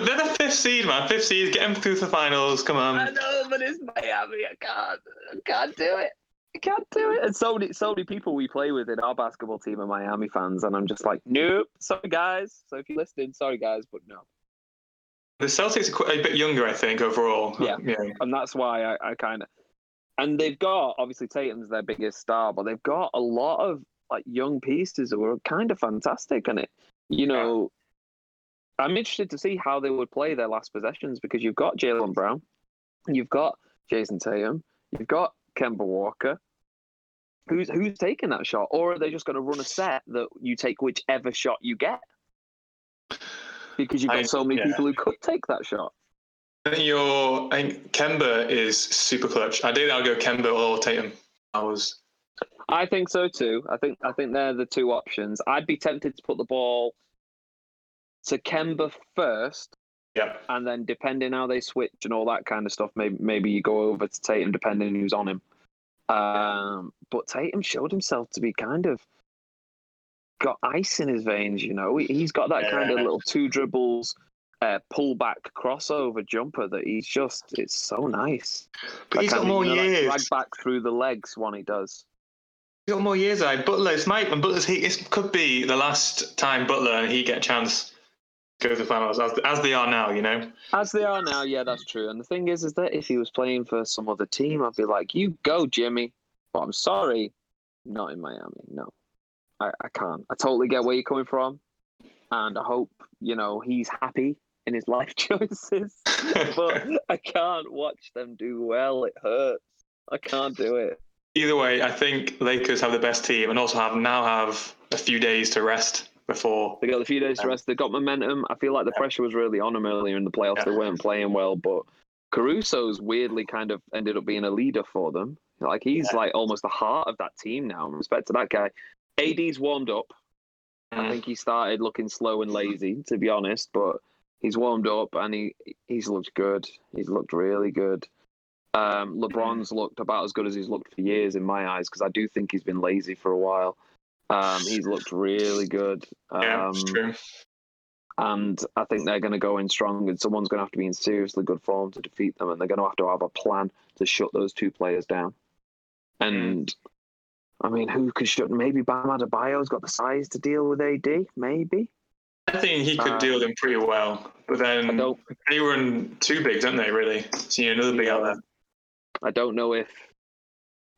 They're the fifth seed, man. Fifth seed. Get them through the finals. Come on. I know, but it's Miami. I can't. I can't do it. I can't do it. And so many, so many people we play with in our basketball team are Miami fans, and I'm just like, nope. Sorry, guys. So if you're listening, sorry, guys, but no. The Celtics are quite a bit younger, I think, overall. Yeah. Yeah. and that's why I, I kind of and they've got obviously Tatum's their biggest star, but they've got a lot of like young pieces that were kind of fantastic, and it you know. I'm interested to see how they would play their last possessions because you've got Jaylen Brown, you've got Jayson Tatum, you've got Kemba Walker. Who's who's taking that shot, or are they just going to run a set that you take whichever shot you get? Because you've got I- so many yeah. people who could take that shot. I think your I think Kemba is super clutch. I think I'll go Kemba or Tatum. I was I think so too. I think I think they're the two options. I'd be tempted to put the ball to Kemba first, yeah. and then depending how they switch and all that kind of stuff, maybe maybe you go over to Tatum depending who's on him. Um, but Tatum showed himself to be kind of got ice in his veins. You know, He- he's got that kind of little two dribbles. Uh, pull back crossover jumper that he's just it's so nice. But That he's got of, more you know, years. drag back through the legs when he does. He's got more years. I Butler. It's might and Butler's Heat. It could be the last time Butler and he get a chance go to as, as they are now. You know. As they are now, yeah, that's true. And the thing is, is that if he was playing for some other team, I'd be like, "You go, Jimmy." But I'm sorry, not in Miami. No, I, I can't. I totally get where you're coming from, and I hope you know he's happy in his life choices. but I can't watch them do well. It hurts. I can't do it. Either way, I think Lakers have the best team and also have now have a few days to rest before. They got a few days to rest. They got momentum. I feel like the pressure was really on them earlier in the playoffs. They weren't playing well, but Caruso's weirdly kind of ended up being a leader for them. Like he's like almost the heart of that team now. In respect to that guy, AD's warmed up. I Mm. think he started looking slow and lazy, to be honest, but he's warmed up and he he's looked good. He's looked really good. Um, LeBron's looked about as good as he's looked for years in my eyes because I do think he's been lazy for a while. Um, he's looked really good. Um, Yeah, true. and I think they're going to go in strong, and someone's going to have to be in seriously good form to defeat them, and they're going to have to have a plan to shut those two players down. And I mean, who could shut? Maybe Bam Adebayo's got the size to deal with AD. Maybe I think he could deal with them pretty well, but then they run two bigs, don't they? Really? See another big out there. I don't know if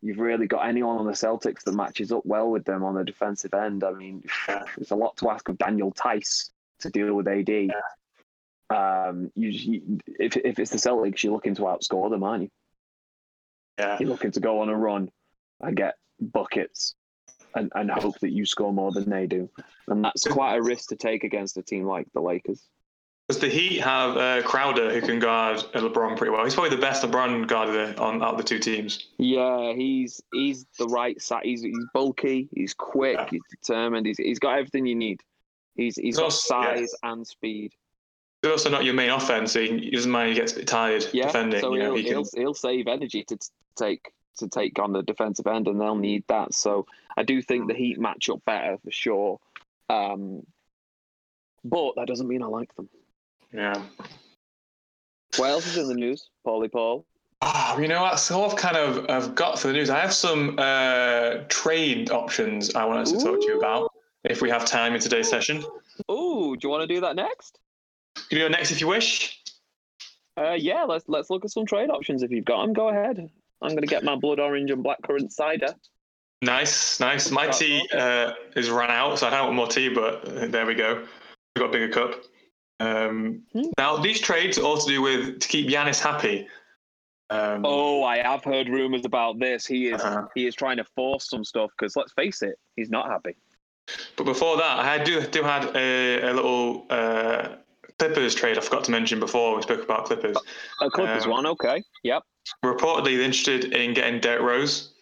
you've really got anyone on the Celtics that matches up well with them on the defensive end. I mean, it's a lot to ask of Daniel Theis to deal with AD. Um, you, you, if if it's the Celtics, you're looking to outscore them, aren't you? Yeah. You're looking to go on a run and get buckets and, and hope that you score more than they do. And that's quite a risk to take against a team like the Lakers. Because the Heat have uh, Crowder who can guard LeBron pretty well. He's probably the best LeBron guarder on out of the two teams. Yeah, he's he's the right side. He's he's bulky. He's quick. Yeah. He's determined. He's he's got everything you need. He's he's got also- yeah. size and speed. He's also not your main offense, so he, doesn't mind. He gets a bit tired Yeah, defending. so you know, he'll, he can. he'll he'll save energy to take to take on the defensive end, and they'll need that. So I do think the Heat match up better for sure. Um, but that doesn't mean I like them. Yeah. What else is in the news, Paulie Paul? Ah, you know what? So I've kind of I've got for the news. I have some uh, trade options I wanted to talk to you about if we have time in today's session. Oh, do you want to do that next? You know next if you wish. Uh, yeah, let's let's look at some trade options if you've got them. Go ahead. I'm gonna get my blood orange and blackcurrant cider. Nice, nice. My tea uh, is run out, so I don't want more tea, but uh, there we go. We've got a bigger cup. Um, Hmm. Now, these trades are all to do with to keep Giannis happy. Um, Oh, I have heard rumors about this. He is Uh-huh. he is trying to force some stuff because let's face it, he's not happy. But before that, I do do had a, a little uh, Clippers trade I forgot to mention before we spoke about Clippers. A Clippers Um, one, okay. Yep. Reportedly, they're interested in getting Derrick Rose.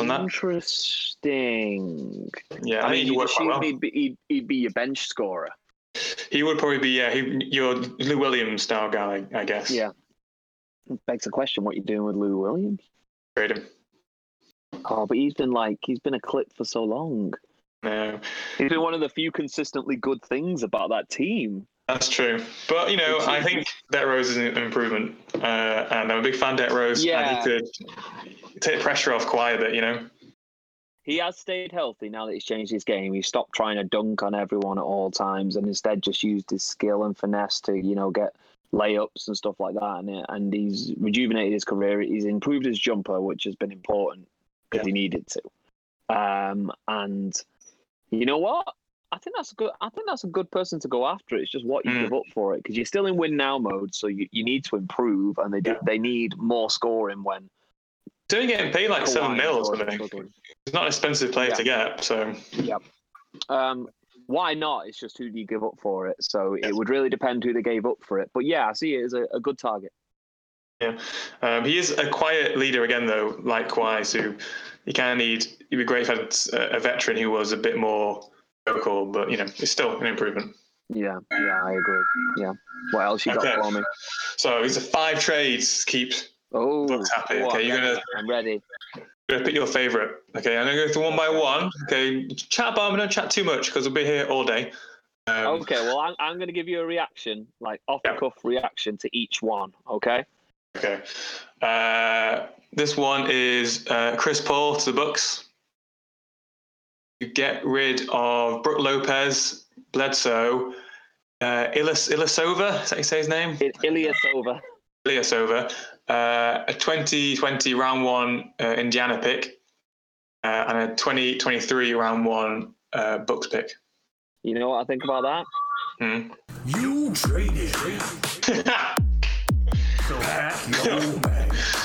On that? Interesting. Yeah, I, I, mean, he'd you'd work quite assume well. he'd, be, he'd, he'd be your bench scorer. He would probably be yeah, he, your Lou Williams style guy, I guess. Yeah. Begs the question, what you doing with Lou Williams? Trade him. Oh, but he's been like he's been a clip for so long. No, He's been one of the few consistently good things about that team. That's true. But you know, I think Derrick Rose is an improvement, uh, and I'm a big fan of Derrick Rose. Yeah. and he could take pressure off Kawhi a bit. You know. He has stayed healthy now that he's changed his game. He stopped trying to dunk on everyone at all times and instead just used his skill and finesse to, you know, get layups and stuff like that. And, and he's rejuvenated his career. He's improved his jumper, which has been important because he needed to. Um, and you know what? I think that's a good. I think that's a good person to go after. It's just what you Mm. give up for it because you're still in win now mode, so you, you need to improve, and they do, Yeah. they need more scoring when doing paid like seven mil or something. struggling. He's not an expensive player Yeah. to get, so yeah. Um, why not? It's just who do you give up for it. So it would really depend who they gave up for it. But yeah, I see it as a, a good target. um, he is a quiet leader again, though, Likewise, who So you kind of need. It'd be great if had a veteran who was a bit more vocal, but you know, it's still an improvement. Yeah, yeah, I agree. Yeah. What else you got Okay. for me? So it's a five trades. to Keep Oh, Bucks happy. Okay, you're gonna I'm ready. gonna pick your favorite. Okay, I'm gonna go through one by one. Okay, chat about, them, don't chat too much because we'll be here all day. Um, Okay, well, I'm, I'm going to give you a reaction, like off the Yeah. cuff reaction to each one. Okay. Okay. Uh, this one is uh, Chris Paul to the Bucks. You get rid of Brook Lopez, Bledsoe, uh, Ilis Ilisova. Is that how you say his name? I- Ilyasova. Ilyasova. Uh, a 2020 round one uh, Indiana pick, uh, and a 2023 round one uh, Bucks pick. You know what I think about that? Hmm. You traded. So pack your bags.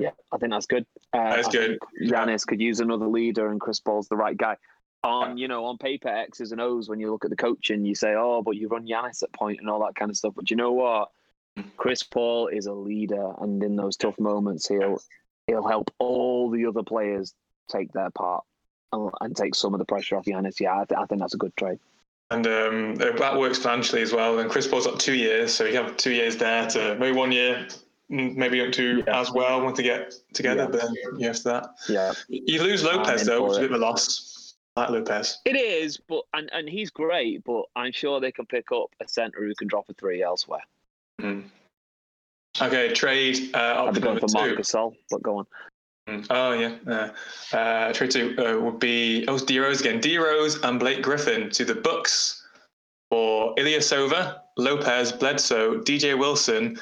Yeah, I think that's good. Uh, That's I good. Giannis could use another leader, and Chris Paul's the right guy. On you know, on paper, X's and O's. When you look at the coaching, you say, "Oh, but you run Giannis at point and all that kind of stuff." But you know what? Chris Paul is a leader, and in those tough moments, he'll he'll help all the other players take their part and, and take some of the pressure off Giannis. Yeah, I, th- I think that's a good trade. And um, that works financially as well. And Chris Paul's got two years, so you have two years there to maybe one year, maybe up to Yeah. as well want to get together. Yeah. But then you have that. Yeah, You lose Lopez though, for which is a bit of a loss. I like Lopez. it is, but and and he's great, but I'm sure they can pick up a center who can drop a three elsewhere. Mm. Okay, trade uh, I'd be going number for Marc two. Gasol, but go on. Mm. Oh yeah, uh, uh, trade two uh, would be oh it's D Rose again. D Rose and Blake Griffin to the Bucks for Ilyasova, Lopez, Bledsoe, DJ Wilson,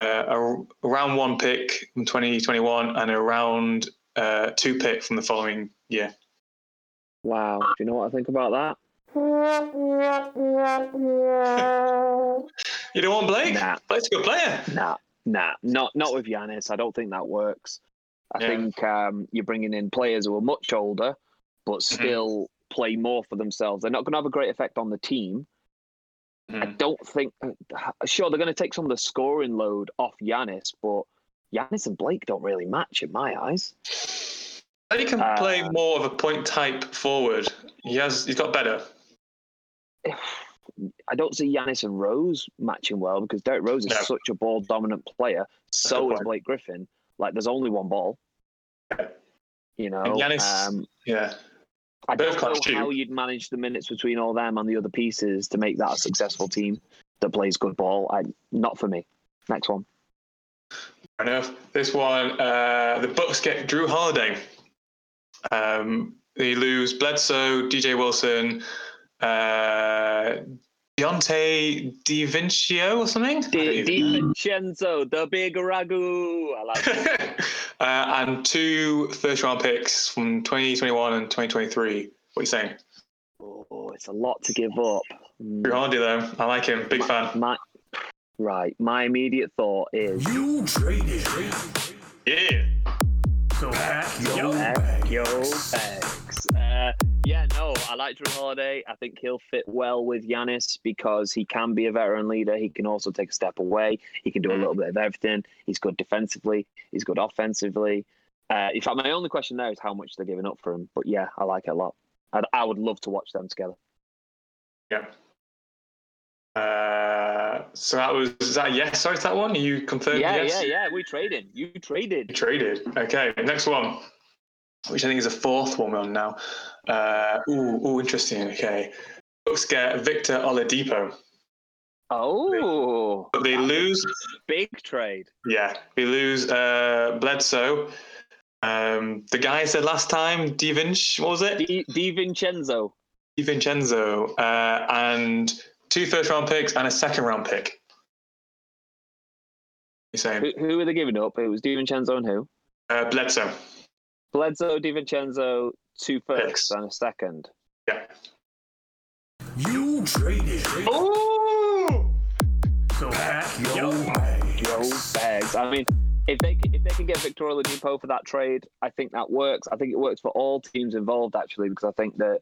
a round one pick from 2021 and a round uh, two pick from the following year. Wow, do you know what I think about that? You don't want Blake? Nah. Blake's a good player. Nah, nah, not not with Giannis. I don't think that works. I Yeah. think um, you're bringing in players who are much older, but Mm-hmm. still play more for themselves. They're not going to have a great effect on the team. I Mm. don't think. Sure, they're going to take some of the scoring load off Giannis, but Giannis and Blake don't really match in my eyes. He can Uh, play more of a point type forward. He has. He's got better. I don't see Giannis and Rose matching well because Derrick Rose is No. such a ball dominant player. So is point. Blake Griffin. Like, there's only one ball. You know, And Giannis- um, Yeah. I don't know can't how you'd manage the minutes between all them and the other pieces to make that a successful team that plays good ball. I, not for me. Next one. Fair enough. This one, uh, the Bucks get Jrue Holiday. Um, they lose Bledsoe, DJ Wilson, uh, Deontay DiVincio or something. Di, DiVincenzo, the big ragu. I like. uh, and two first round picks from 2021 and 2023. What are you saying? Oh, it's a lot to give up. Jrue Holiday, though. I like him. Big fan. My, right. My immediate thought is You traded. Yeah. So pack your Pack bag. your bags. Uh, yeah, no, I like Jrue Holiday. I think he'll fit well with Giannis because he can be a veteran leader. He can also take a step away. He can do a Mm. little bit of everything. He's good defensively. He's good offensively. Uh, in fact, my only question there is how much they're giving up for him. But yeah, I like it a lot. I'd, I would love to watch them together. Yeah. Uh, so that was is that yes? Sorry, that one. You confirmed yeah, yes. yeah, yeah. We traded. You You traded. traded. Okay, next one, which I think is a fourth one we're on now. Uh, ooh, ooh, interesting. Okay, Bucks get Victor Oladipo, Oh, but they lose. big trade. Yeah, they lose uh, Bledsoe. Um, the guy I said last time, Divinch, what was it? Di, Di Vincenzo. DiVincenzo, uh, and two first round picks and a second round pick. You saying Who, who were they giving up? It was Di Vincenzo and who? uh, Bledsoe? Bledsoe, DiVincenzo, two firsts Picks. and a second. Yeah. You traded. Ooh! So pack your bag. Yo, bags. I mean, if they can, if they can get Victor Oladipo for that trade, I think that works. I think it works for all teams involved actually, because I think that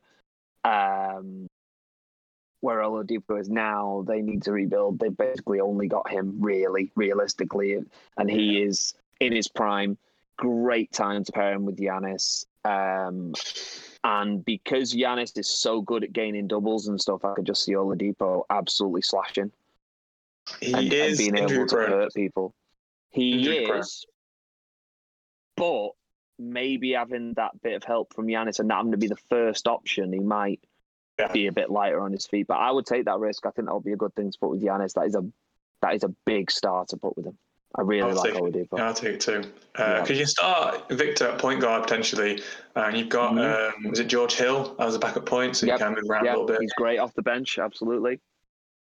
um, where Oladipo is now, they need to rebuild. They basically only got him really, realistically, and he is in his prime. Great time to pair him with Giannis. Um, and because Giannis is so good at gaining doubles and stuff, I could just see Oladipo absolutely slashing He and, and is being injury able to hurt people. He is, but maybe having that bit of help from Giannis and not having to be the first option, he might Yeah. be a bit lighter on his feet. But I would take that risk. I think that would be a good thing to put with Giannis. That is a that is a big star to put with him. I really I'll like take- Oladipo. Yeah, I'll take it too. Yeah. Because you start Victor at point guard potentially, and you've got um, is it George Hill as a backup point, so Mm-hmm. Yep. you can move around a little bit. he's great off the bench. Absolutely.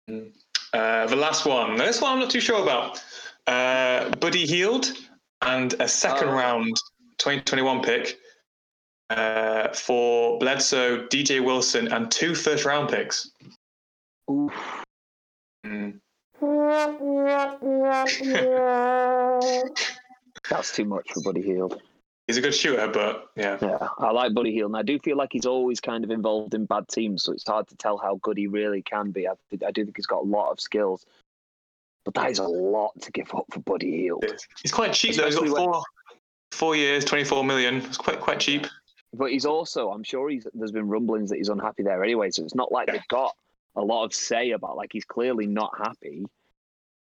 Uh, the last one. This one I'm not too sure about. Uh, Buddy Hield and a second Oh. round 2021 pick uh, for Bledsoe, DJ Wilson, and two first round picks. Oof. Mm. That's too much for Buddy Hield. He's a good shooter, but yeah. Yeah, I like Buddy Hield, and I do feel like he's always kind of involved in bad teams, so it's hard to tell how good he really can be. I, I do think he's got a lot of skills, but that is a lot to give up for Buddy Hield. He's quite cheap though. He's got Especially when- four, four years, 24 million. It's quite quite cheap. But he's also, I'm sure he's there's been rumblings that he's unhappy there anyway, so it's not like Yeah. they've got a lot of say about. Like he's clearly not happy.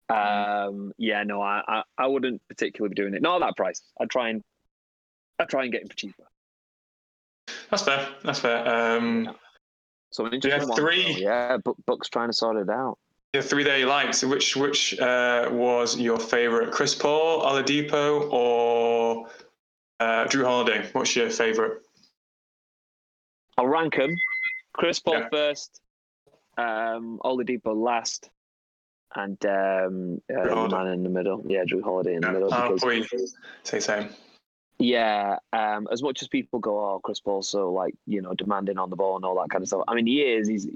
Um, yeah, no, I, I, I wouldn't particularly be doing it. Not at that price. I'd try and I'd try and get him for cheaper. That's fair. That's fair. Um, So an Yeah, interesting one. three. Yeah, Buck, Buck's trying to sort it out. the three that you liked. So which which uh, was your favorite? Chris Paul, Oladipo, or uh, Jrue Holiday? What's your favorite? I'll rank them. Chris Paul Yeah. first, um, Oladipo last, and um, uh, the man in the middle. Yeah, Jrue Holiday in the middle. I'll Because, say same. yeah, um, as much as people go, oh, Chris Paul's so like you know demanding on the ball and all that kind of stuff. I mean, he is. He's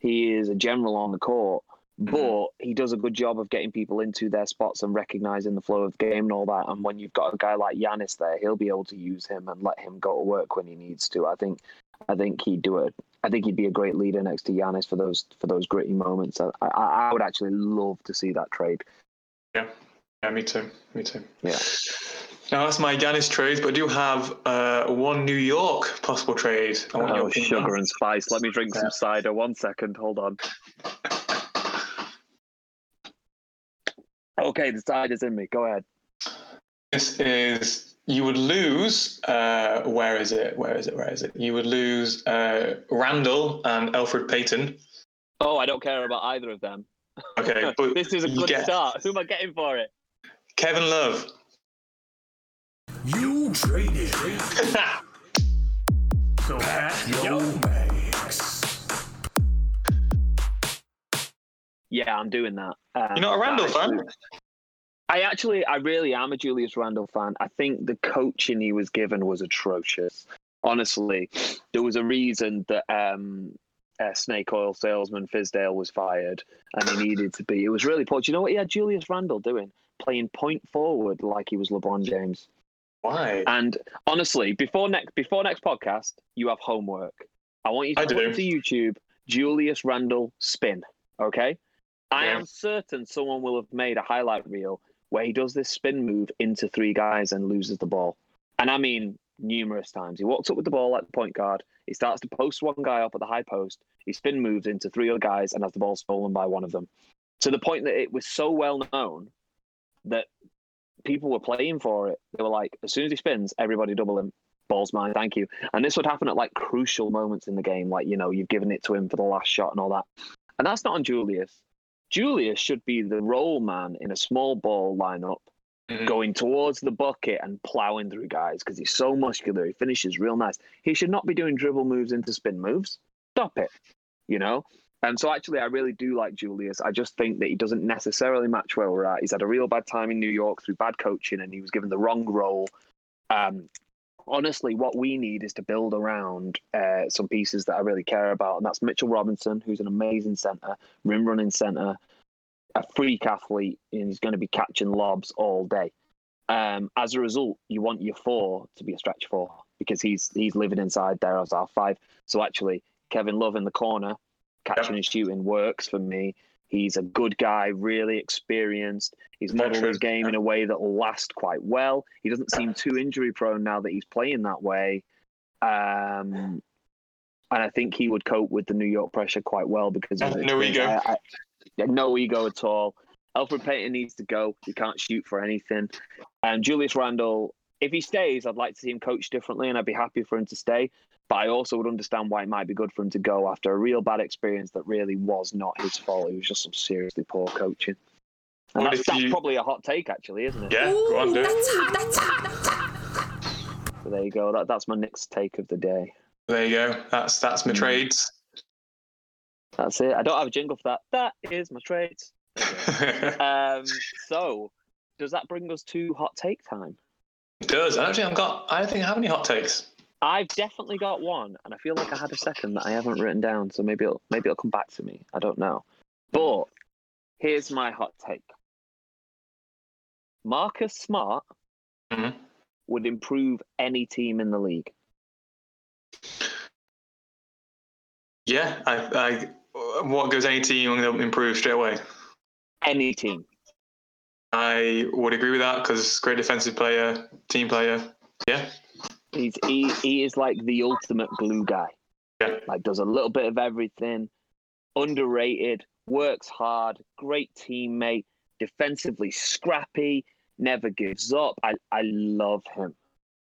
he is a general on the court, Mhm. but he does a good job of getting people into their spots and recognizing the flow of the game and all that. And when you've got a guy like Giannis there, he'll be able to use him and let him go to work when he needs to. I think, I think he'd do it. I think he'd be a great leader next to Giannis for those for those gritty moments. I, I, I would actually love to see that trade. Yeah, yeah, me too. Me too. Yeah. Now that's my Giannis trade, but I do have uh, one New York possible trade. I want Oh, opinion sugar on. and spice. Let me drink Yeah. some cider. One second. Hold on. Okay, the cider's in me. Go ahead. This is you would lose. Uh, where is it? Where is it? Where is it? You would lose uh, Randle and Elfrid Payton. Oh, I don't care about either of them. Okay, but this is a good get start. Who am I getting for it? Kevin Love. You traded. So pack your bags. Yeah, I'm doing that. Um, You're not a Randle fan? I actually, I really am a Julius Randle fan. I think the coaching he was given was atrocious. Honestly, there was a reason that um, uh, snake oil salesman Fizdale was fired, and he needed to be. It was really poor. Do you know what he had Julius Randle doing? Playing point forward like he was LeBron James. Why? And honestly, before next before next podcast, you have homework. I want you to go to YouTube Julius Randle spin. Okay. I am certain someone will have made a highlight reel where he does this spin move into three guys and loses the ball. And I mean numerous times. He walks up with the ball like the point guard. He starts to post one guy up at the high post. He spin moves into three other guys and has the ball stolen by one of them. To the point that it was so well known that people were playing for it. They were like, as soon as he spins, everybody double him. Ball's mine, thank you. And this would happen at like crucial moments in the game, like you know, you've given it to him for the last shot and all that. And that's not on Julius. Julius should be the role man in a small ball lineup, Mhm. going towards the bucket and plowing through guys because he's so muscular. He finishes real nice. He should not be doing dribble moves into spin moves. Stop it. You know? And so actually I really do like Julius. I just think that he doesn't necessarily match where we're at. He's had a real bad time in New York through bad coaching and he was given the wrong role. Um honestly, what we need is to build around uh, some pieces that I really care about, and that's Mitchell Robinson, who's an amazing center, rim running center, a freak athlete, and he's going to be catching lobs all day. Um, as a result, you want your four to be a stretch four because he's he's living inside there as our five. So actually, Kevin Love in the corner, catching and shooting works for me. He's a good guy, really experienced. He's modeled his game in a way that will last quite well. He doesn't seem too injury prone now that he's playing that way. Um, and I think he would cope with the New York pressure quite well because Uh, no ego. I- I- no ego at all. Elfrid Payton needs to go. He can't shoot for anything. And Julius Randle, if he stays, I'd like to see him coach differently, and I'd be happy for him to stay. But I also would understand why it might be good for him to go after a real bad experience that really was not his fault. It was just some seriously poor coaching. And What that's, if that's you- probably a hot take, actually, isn't it? Yeah, go on, do it. That's hot, that's hot, that's hot. So there you go. That, that's my next take of the day. There you go. That's that's my Mm. trades. That's it. I don't have a jingle for that. That is my trades. Um, so, does that bring us to hot take time? It does. I don't think I've got. I don't think I have any hot takes. I've definitely got one, and I feel like I had a second that I haven't written down. So maybe it'll maybe it'll come back to me. I don't know. But here's my hot take: Marcus Smart Mhm. would improve any team in the league. Yeah, I, I what goes any team, I'm going to improve straight away. Any team. I would agree with that because great defensive player, team player. Yeah, He's he, he is like the ultimate glue guy. Yeah. Like does a little bit of everything. Underrated, works hard, great teammate, defensively scrappy, never gives up. I, I love him.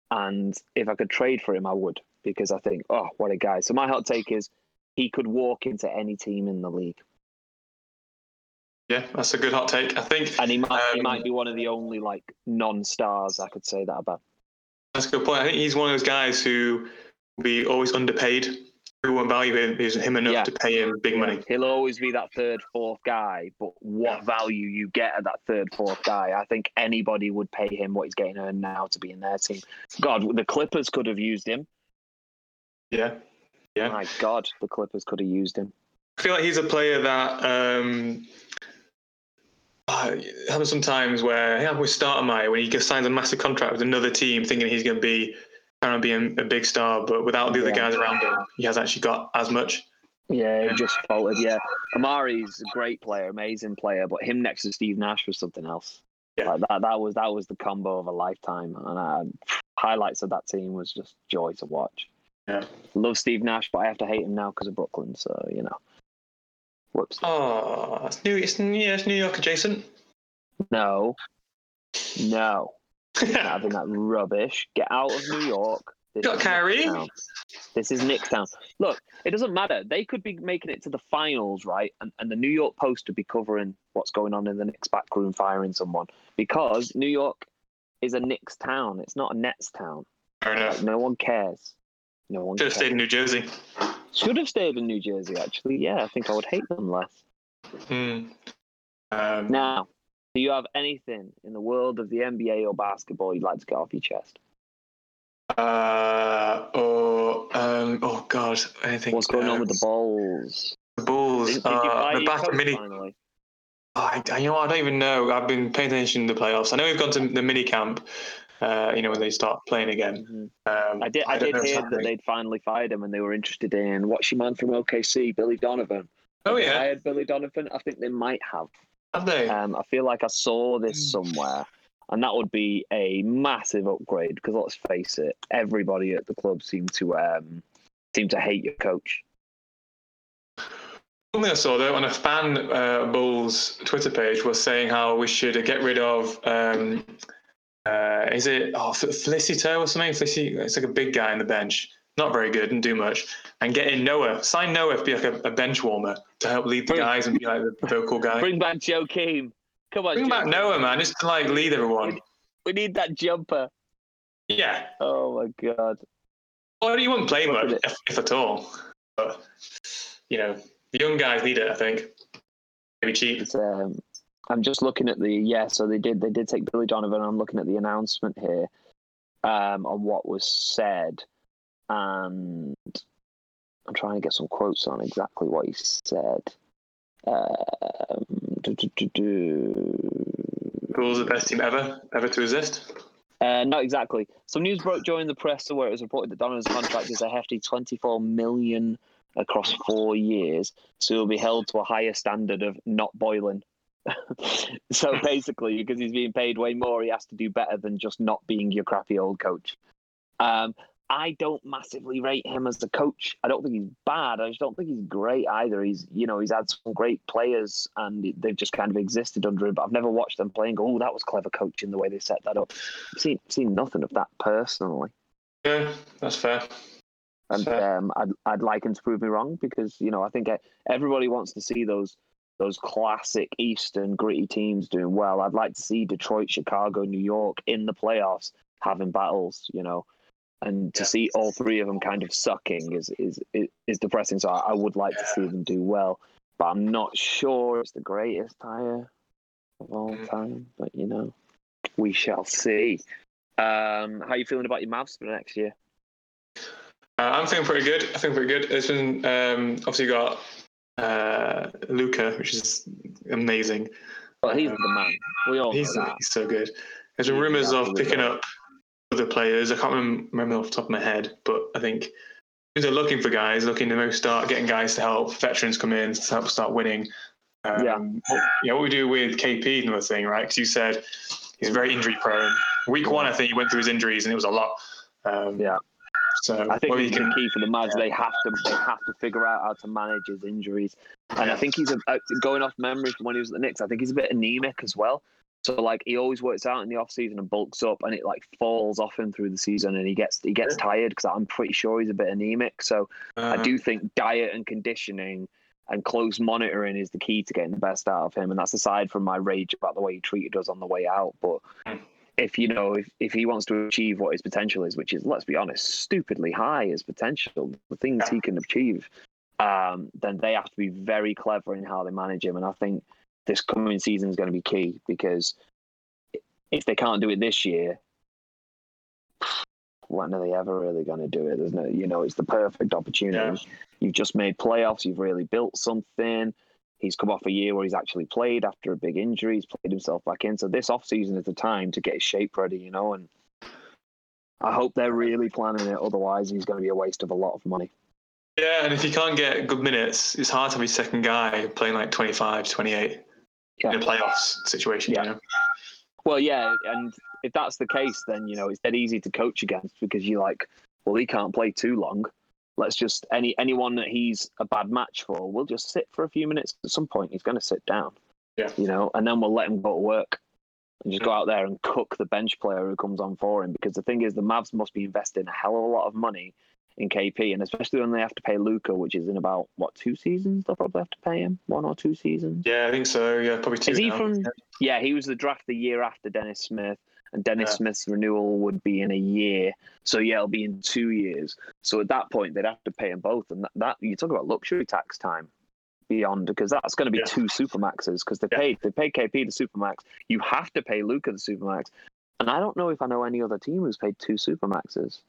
And if I could trade for him, I would because I think, oh, what a guy. So my hot take is he could walk into any team in the league. yeah, that's a good hot take. I think And he might he Um, might be one of the only like non stars I could say that about. That's a good point. I think he's one of those guys who will be always underpaid. Who won't value him, is him enough Yeah. to pay him big money. He'll always be that third, fourth guy, but what Yeah. value you get at that third, fourth guy, I think anybody would pay him what he's getting earned now to be in their team. God, the Clippers could have used him. Yeah, yeah. My God, the Clippers could have used him. I feel like he's a player that um, uh, it happens sometimes where yeah, with Stoudemire when he gets signs a massive contract with another team, thinking he's going to be kind of being a, big star, but without the other Yeah. guys around him, he hasn't actually got as much. Yeah, he just faltered. Yeah, Amar'e's a great player, amazing player, but him next to Steve Nash was something else. Yeah. Like that, that was that was the combo of a lifetime, and uh, highlights of that team was just joy to watch. Yeah. Love Steve Nash, but I have to hate him now because of Brooklyn. So you know, whoops. Oh, it's New, it's, yeah, it's New York adjacent. No, no. having that rubbish. Get out of New York. This Got is Kyrie. Nicktown. This is Nicktown. Look, it doesn't matter. They could be making it to the finals, right? And, and the New York Post would be covering what's going on in the Knicks back room, firing someone because New York is a Knicks town. It's not a Nets town. Fair enough. Like, no one cares. No one Should have stayed in New Jersey. Should have stayed in New Jersey. Actually, yeah, I think I would hate them less. Hmm. Um, Now, do you have anything in the world of the NBA or basketball you'd like to get off your chest? Uh, or um, oh god, anything. What's going on with the um, Bulls? The Bulls. Did, did uh, the back mini. finally? Oh, I, I- you know, I don't even know. I've been paying attention to the playoffs. I know we've gone to the mini camp. Uh, you know when they start playing again. Mhm. Um, I did. I, don't did hear that they'd finally fired him, and they were interested in what's your man from OKC, Billy Donovan. Oh They yeah, hired Billy Donovan. I think they might have. have they? Um, I feel like I saw this somewhere, and that would be a massive upgrade. Because let's face it, everybody at the club seemed to um, seem to hate your coach. Something I saw though on a fan uh, Bulls Twitter page was saying how we should get rid of. Um, uh, is it oh, Felicito or something? Felicito, it's like a big guy on the bench, not very good, didn't do much. And get in Noah, sign Noah to be like a, a bench warmer to help lead the Bring- guys and be like the vocal guy. Bring, back Joakim. Come on, Bring back Joe. Noah, man, just to like lead everyone. We need that jumper. Yeah, Oh my god. well, he wouldn't play much if, if at all. But you know, the young guys need it. I think. Maybe cheap. It's, um, I'm just looking at the yeah. So they did they did take Billy Donovan. I'm looking at the announcement here um, on what was said, and I'm trying to get some quotes on exactly what he said. Um, do, do, do, do. The best team ever, ever to exist. Uh, not exactly. Some news broke during the press where it was reported that Donovan's contract is a hefty 24 million across four years, so he'll be held to a higher standard of not boiling. So basically, because he's being paid way more, he has to do better than just not being your crappy old coach. Um, I don't massively rate him as a coach. I don't think he's bad. I just don't think he's great either. He's, you know, he's had some great players and they've just kind of existed under him. But I've never watched them playing. Oh, that was clever coaching the way they set that up. I've seen seen nothing of that personally. Yeah, that's fair. And Fair. um, I'd I'd like him to prove me wrong because you know I think everybody wants to see those those classic Eastern gritty teams doing well. I'd like to see Detroit, Chicago, New York in the playoffs having battles. You know, and to Yeah. see all three of them kind of sucking is is is, is depressing. So I, I would like to see them do well, but I'm not sure it's the greatest tire of all Mm. time. But you know, we shall see. Um, how are you feeling about your Mavs for next year? Uh, I'm feeling pretty good. I think pretty good. It's been um, obviously got uh, Luka, which is amazing. Well, he's Um, the man. We all He's, he's so good. There's been rumours of picking up other players. I can't remem- remember off the top of my head, but I think they're looking for guys, looking to start getting guys to help veterans come in to help start winning. Um, Yeah. What, yeah, what we do with KP another thing, right? Because you said he's very injury prone. Week one, I think he went through his injuries and it was a lot. Um, Yeah. So I think it's the key for the Mavs. They have to they have to figure out how to manage his injuries. And I think he's a, uh, going off memory from when he was at the Knicks. I think he's a bit anemic as well. So like he always works out in the off season and bulks up, and it like falls off him through the season, and he gets he gets tired because I'm pretty sure he's a bit anemic. So I uh, do think diet and conditioning and close monitoring is the key to getting the best out of him. And that's aside from my rage about the way he treated us on the way out. But if you know, if, if he wants to achieve what his potential is, which is, let's be honest, stupidly high his potential, the things he can achieve, um, then they have to be very clever in how they manage him. And I think this coming season is going to be key because if they can't do it this year, when are they ever really going to do it? There's no, you know, it's the perfect opportunity. You've just made playoffs. You've really built something. He's come off a year where he's actually played after a big injury. He's played himself back in. So this offseason is the time to get his shape ready, you know. And I hope they're really planning it. Otherwise, he's going to be a waste of a lot of money. yeah, and if you can't get good minutes, it's hard to be second guy playing like 25, 28 Yeah. in a playoffs situation. Yeah. You know? Well, yeah, and if that's the case, then you know it's dead easy to coach against because you're like, well, he can't play too long. Let's just any anyone that he's a bad match for, we'll just sit for a few minutes. At some point, he's going to sit down. Yeah. You know, and then we'll let him go to work. and just go out there and cook the bench player who comes on for him. Because the thing is, the Mavs must be investing a hell of a lot of money in KP, and especially when they have to pay Luka, which is in about what two seasons they'll probably have to pay him, one or two seasons. Yeah, I think so. Yeah, probably two. Is he now. from? Yeah, he was the draft the year after Dennis Smith, and Dennis Yeah. Smith's renewal would be in a year. So yeah, it'll be in two years. So at that point, they'd have to pay them both, and that, that you talk about luxury tax time beyond because that's going to be Yeah. two supermaxes because they Yeah. paid they paid KP the supermax. You have to pay Luka the supermax, and I don't know if I know any other team who's paid two supermaxes.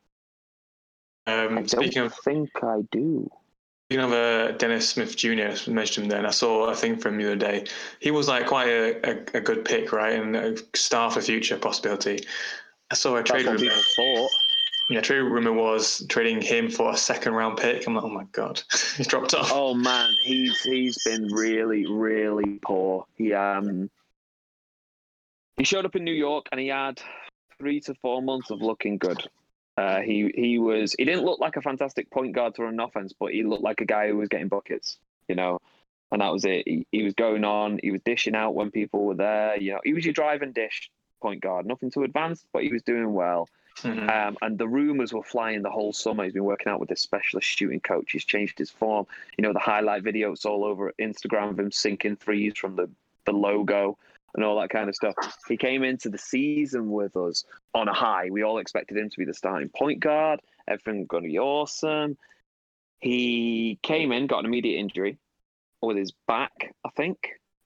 I Um, don't speaking of think I do. Of uh, Dennis Smith Jr., mentioned him then. I saw a thing from the other day. He was like quite a, a, a good pick, right? And a star for future possibility. I saw a trade rumor. thought. Yeah, trade rumor was trading him for a second round pick. I'm like, oh my god, he's dropped off. Oh man, he's he's been really really poor. He um he showed up in New York and he had three to four months of looking good. Uh, he he was he didn't look like a fantastic point guard to run an offense, but he looked like a guy who was getting buckets, you know, and that was it. He, he was going on, he was dishing out when people were there, you know, he was your drive and dish point guard, nothing too advanced, but he was doing well. Mhm. Um, and the rumors were flying the whole summer. He's been working out with this specialist shooting coach. He's changed his form. You know, the highlight videos all over Instagram of him sinking threes from the, the logo and all that kind of stuff. He came into the season with us on a high. We all expected him to be the starting point guard. Everything going to be awesome. He came in, got an immediate injury with his back, I think,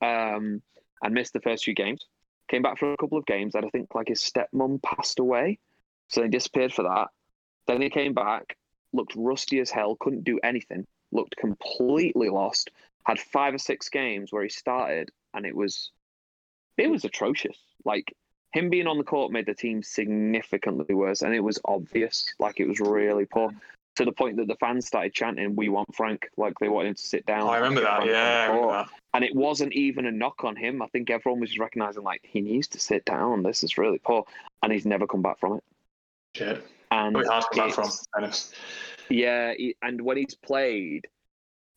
um, and missed the first few games. Came back for a couple of games, and I think like his stepmom passed away. So he disappeared for that. Then he came back, looked rusty as hell, couldn't do anything, looked completely lost. Had five or six games where he started, and it was it was atrocious. Like him being on the court made the team significantly worse, and it was obvious. Like it was really poor to the point that the fans started chanting, "We want Frank!" Like they wanted him to sit down. Oh, I remember that. Frank Yeah, remember that. And it wasn't even a knock on him. I think everyone was just recognizing like he needs to sit down. This is really poor, and he's never come back from it. Shit. And hard to come back from. yeah, he, and when he's played,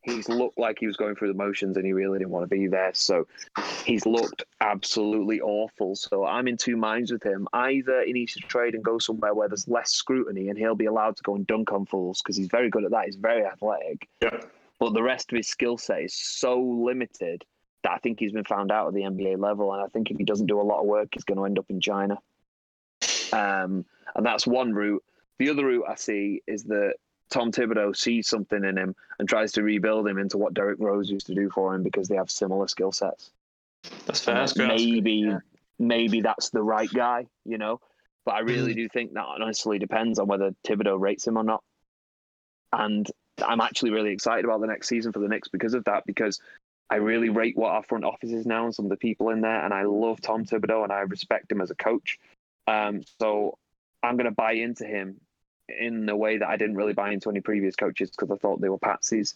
he's looked like he was going through the motions and he really didn't want to be there. So he's looked absolutely awful. So I'm in two minds with him. Either he needs to trade and go somewhere where there's less scrutiny and he'll be allowed to go and dunk on fools because he's very good at that. He's very athletic. Yeah. But the rest of his skill set is so limited that I think he's been found out at the NBA level. And I think if he doesn't do a lot of work, he's going to end up in China. Um, and that's one route. The other route I see is that Tom Thibodeau sees something in him and tries to rebuild him into what Derrick Rose used to do for him because they have similar skill sets. That's fair. And That's that good. Maybe, Yeah. maybe that's the right guy, you know. But I really Mm. do think that honestly depends on whether Thibodeau rates him or not. And I'm actually really excited about the next season for the Knicks because of that. Because I really rate what our front office is now and some of the people in there, and I love Tom Thibodeau and I respect him as a coach. Um, so I'm going to buy into him in a way that I didn't really buy into any previous coaches because I thought they were patsies.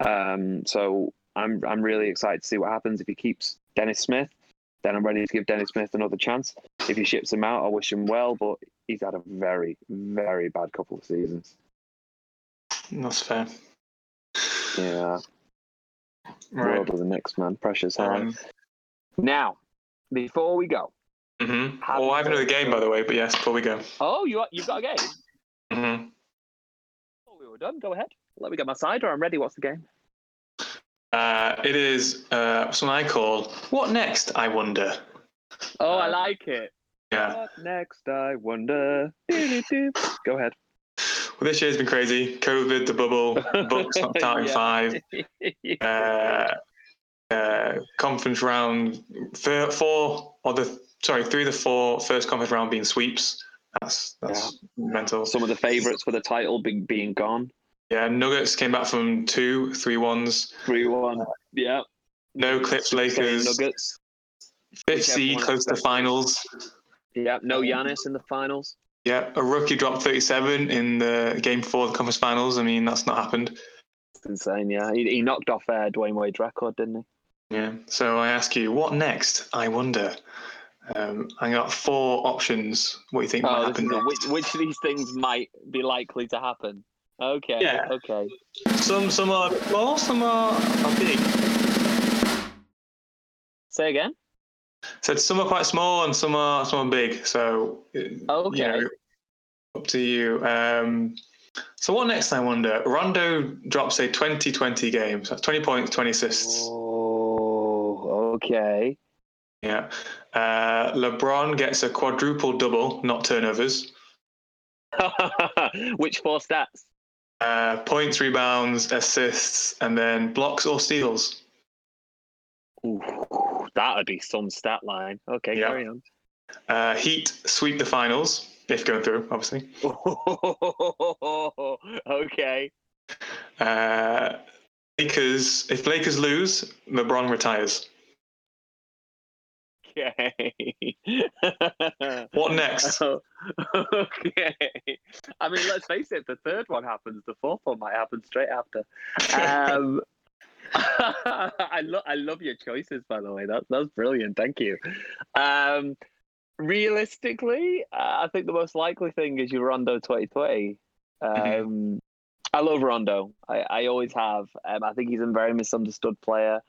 Um, so I'm I'm really excited to see what happens if he keeps Dennis Smith. Then I'm ready to give Dennis Smith another chance. If he ships him out, I wish him well, but he's had a very very bad couple of seasons. That's fair. Yeah, Right. world of the next man, precious hard. Um, Now, before we go, Mm-hmm. Oh, I have another game, by the way. But yes, before we go. oh, you you've got a game. We were done. Go ahead. Let me get my cider. I'm ready. What's the game? Uh, it is uh, something I call "What next?" I wonder. Oh, I like it. Yeah. What next? I wonder. Doo-doo-doo. Go ahead. Well, this year's been crazy. COVID, the bubble, Bucks not starting five, uh, uh, conference round four, four or the sorry three of the four first conference round being sweeps. That's that's mental. Some of the favourites for the title being being gone. Yeah, Nuggets came back from two, three ones. Three one. Yeah. No Clips, Lakers. Nuggets. Fifth seed close to finals. Yeah. No Giannis in the finals. Yeah, a rookie dropped 37 in the game before the conference finals. I mean, that's not happened. It's insane. Yeah. He, he knocked off uh, Dwyane Wade's record, didn't he? Yeah. So I ask you, what next? I wonder. Um, I got four options. What do you think might Oh, this happen next? which, which of these things might be likely to happen? Okay. Yeah. Okay. Some some are small, some are, are big. Say again. Said some are quite small and some are some are big. So uh, Okay. you know, up to you. Um, so what next? I wonder. Rondo drops a 20-20 game. So that's twenty points, twenty assists. Oh, okay. Yeah. Uh, LeBron gets a quadruple double, not turnovers. Which four stats? Uh, points, rebounds, assists, and then blocks or steals. Ooh, that would be some stat line. Okay, Yeah. carry on. Uh, Heat sweep the finals if going through, obviously. okay. Uh, Lakers. If Lakers lose, LeBron retires. Okay. What next? Oh, okay. I mean, let's face it. The third one happens, the fourth one might happen straight after. Um, I love, I love your choices. By the way, that that's brilliant. Thank you. Um, realistically, uh, I think the most likely thing is your Rondo 2020. Um, I love Rondo. I, I always have. Um, I think he's a very misunderstood player.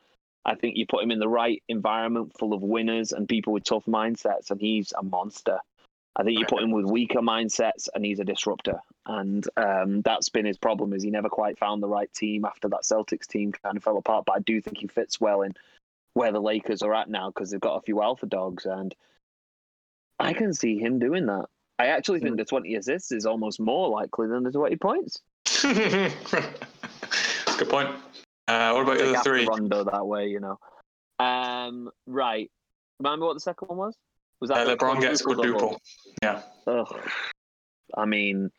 I think you put him in the right environment full of winners and people with tough mindsets, and he's a monster. I think you put him with weaker mindsets, and he's a disruptor. And um, that's been his problem is he never quite found the right team after that Celtics team kind of fell apart. But I do think he fits well in where the Lakers are at now because they've got a few alpha dogs, and I can see him doing that. I actually think the 20 assists is almost more likely than the 20 points. Good point. Uh, what about the other three? Rondo that way, you know. Um, right. Remember what the second one was? Was Uh, the LeBron gets quadruple-double? Yeah. Ugh. I mean,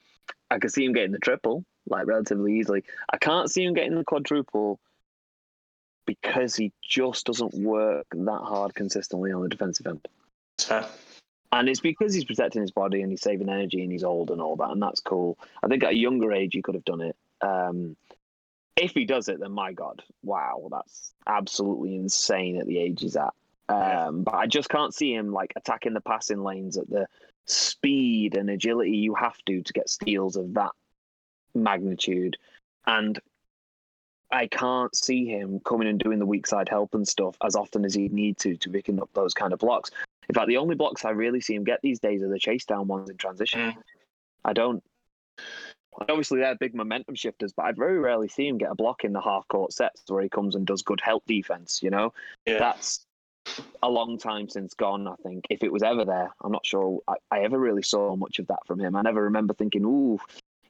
I could see him getting the triple, like relatively easily. I can't see him getting the quadruple because he just doesn't work that hard consistently on the defensive end. Fair. And it's because he's protecting his body and he's saving energy and he's old and all that, and that's cool. I think at a younger age he could have done it. Um, if he does it, then my God, wow, that's absolutely insane at the age he's at. Um, but I just can't see him like attacking the passing lanes at the speed and agility you have to to get steals of that magnitude. And I can't see him coming and doing the weak side help and stuff as often as he'd need to to picking up those kind of blocks. In fact, the only blocks I really see him get these days are the chase down ones in transition. Mm. I don't. And Obviously, they're big momentum shifters, but I very rarely see him get a block in the half court sets where he comes and does good help defense. You know, Yeah. that's a long time since gone. I think if it was ever there, I'm not sure I, I ever really saw much of that from him. I never remember thinking, "Ooh,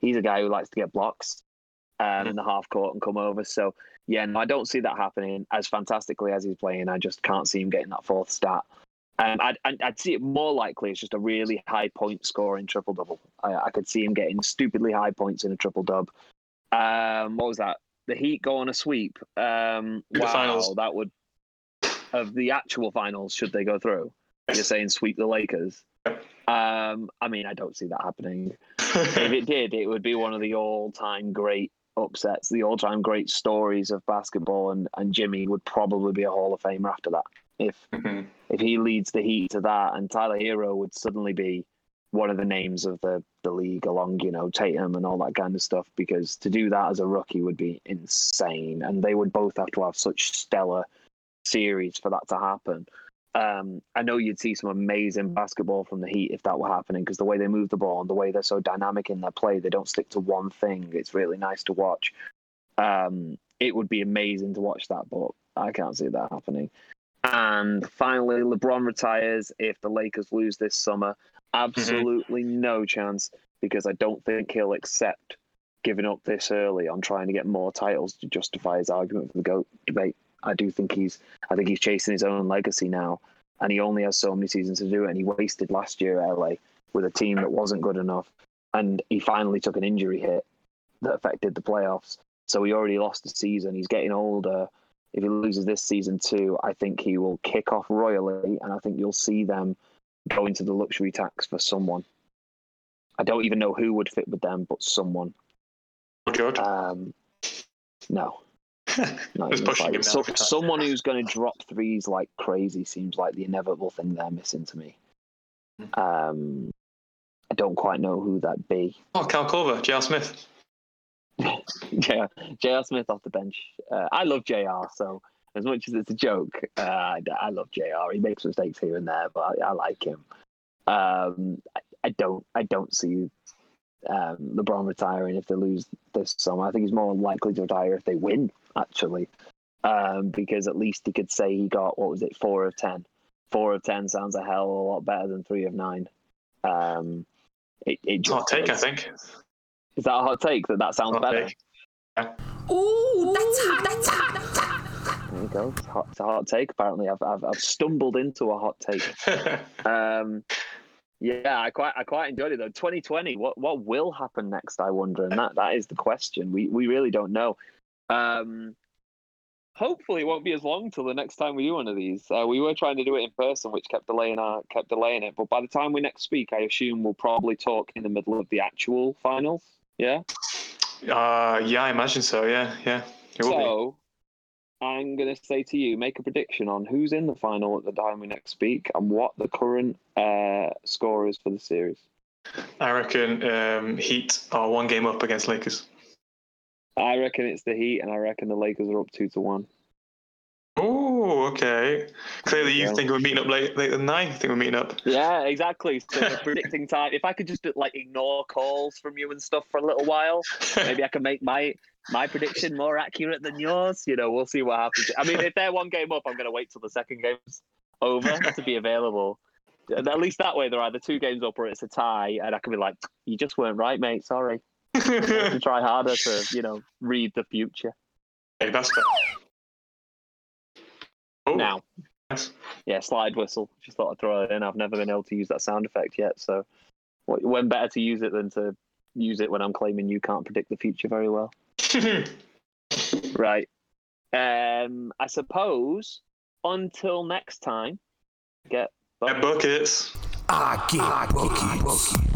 he's a guy who likes to get blocks um, in the half court and come over." So yeah, no, I don't see that happening as fantastically as he's playing. I just can't see him getting that fourth stat. Um, I'd, I'd, I'd see it more likely as just a really high point scoring triple double. I, I could see him getting stupidly high points in a triple dub. Um, what was that? The Heat go on a sweep. Um, wow, finals. that would of the actual finals should they go through. You're saying sweep the Lakers. Um, I mean, I don't see that happening. if it did, it would be one of the all-time great upsets, the all-time great stories of basketball, and and Jimmy would probably be a Hall of Famer after that. If Mhm. if he leads the Heat to that, and Tyler Herro would suddenly be one of the names of the the league, along you know Tatum and all that kind of stuff. Because to do that as a rookie would be insane, and they would both have to have such stellar series for that to happen. Um, I know you'd see some amazing basketball from the Heat if that were happening because the way they move the ball and the way they're so dynamic in their play, they don't stick to one thing. It's really nice to watch. Um, it would be amazing to watch that, but I can't see that happening. And finally, LeBron retires if the Lakers lose this summer. Absolutely no chance because I don't think he'll accept giving up this early on trying to get more titles to justify his argument for the GOAT debate. I do think he's I think he's chasing his own legacy now, and he only has so many seasons to do it. And he wasted last year at LA with a team that wasn't good enough, and he finally took an injury hit that affected the playoffs. So he already lost a season. He's getting older. If he loses this season too, I think he will kick off royally, and I think you'll see them go into the luxury tax for someone. I don't even know who would fit with them, but someone. George. Um, no, not even pushing like- him so- someone who's going to drop threes like crazy seems like the inevitable thing they're missing to me. Hmm. Um, I don't quite know who that be. Oh, Kyle Korver, J.R. Smith. yeah, J.R. Smith off the bench. Uh, I love JR, So as much as it's a joke, uh, I, I love Jr. He makes mistakes here and there, but I, I like him. Um, I, I don't, I don't see um, LeBron retiring if they lose this summer. I think he's more likely to retire if they win, actually, um, because at least he could say he got what was it, four of ten. Four of ten sounds a hell of a lot better than three of nine. Um, it, it It's a hot just take, I think. Is that a hot take? That that sounds Hot better. take. Ooh, that's hot. That's hot. That's hot. There you go. It's, hot, it's a hot take. Apparently, I've, I've I've stumbled into a hot take. Um, yeah, I quite I quite enjoyed it though. 2020. What what will happen next? I wonder, and that that is the question. We we really don't know. Um, hopefully, it won't be as long till the next time we do one of these. Uh, we were trying to do it in person, which kept delaying our kept delaying it. But by the time we next speak, I assume we'll probably talk in the middle of the actual finals. Yeah. uh, yeah, I imagine so. Yeah, yeah. It. So, I'm going to say to you, make a prediction on who's in the final at the time we next speak and what the current uh, score is for the series. I reckon um, Heat are one game up against Lakers. I reckon it's the Heat, and I reckon the Lakers are up two to one. Oh, okay. Clearly, you Yeah. think we're meeting up late, later than I think we're meeting up. Yeah, exactly. So predicting time. If I could just like ignore calls from you and stuff for a little while, maybe I can make my my prediction more accurate than yours. You know, we'll see what happens. I mean, if they're one game up, I'm going to wait till the second game's over to be available. And At least that way, they're either two games up or it's a tie, and I can be like, "You just weren't right, mate. Sorry." to try harder to, you know, read the future. Okay, that's fair. Oh, Now, nice. yeah, slide whistle. Just thought I'd throw it in. I've never been able to use that sound effect yet, so when better to use it than to use it when I'm claiming you can't predict the future very well. Right. Um, I suppose until next time, get Yeah, buckets. I get buckets.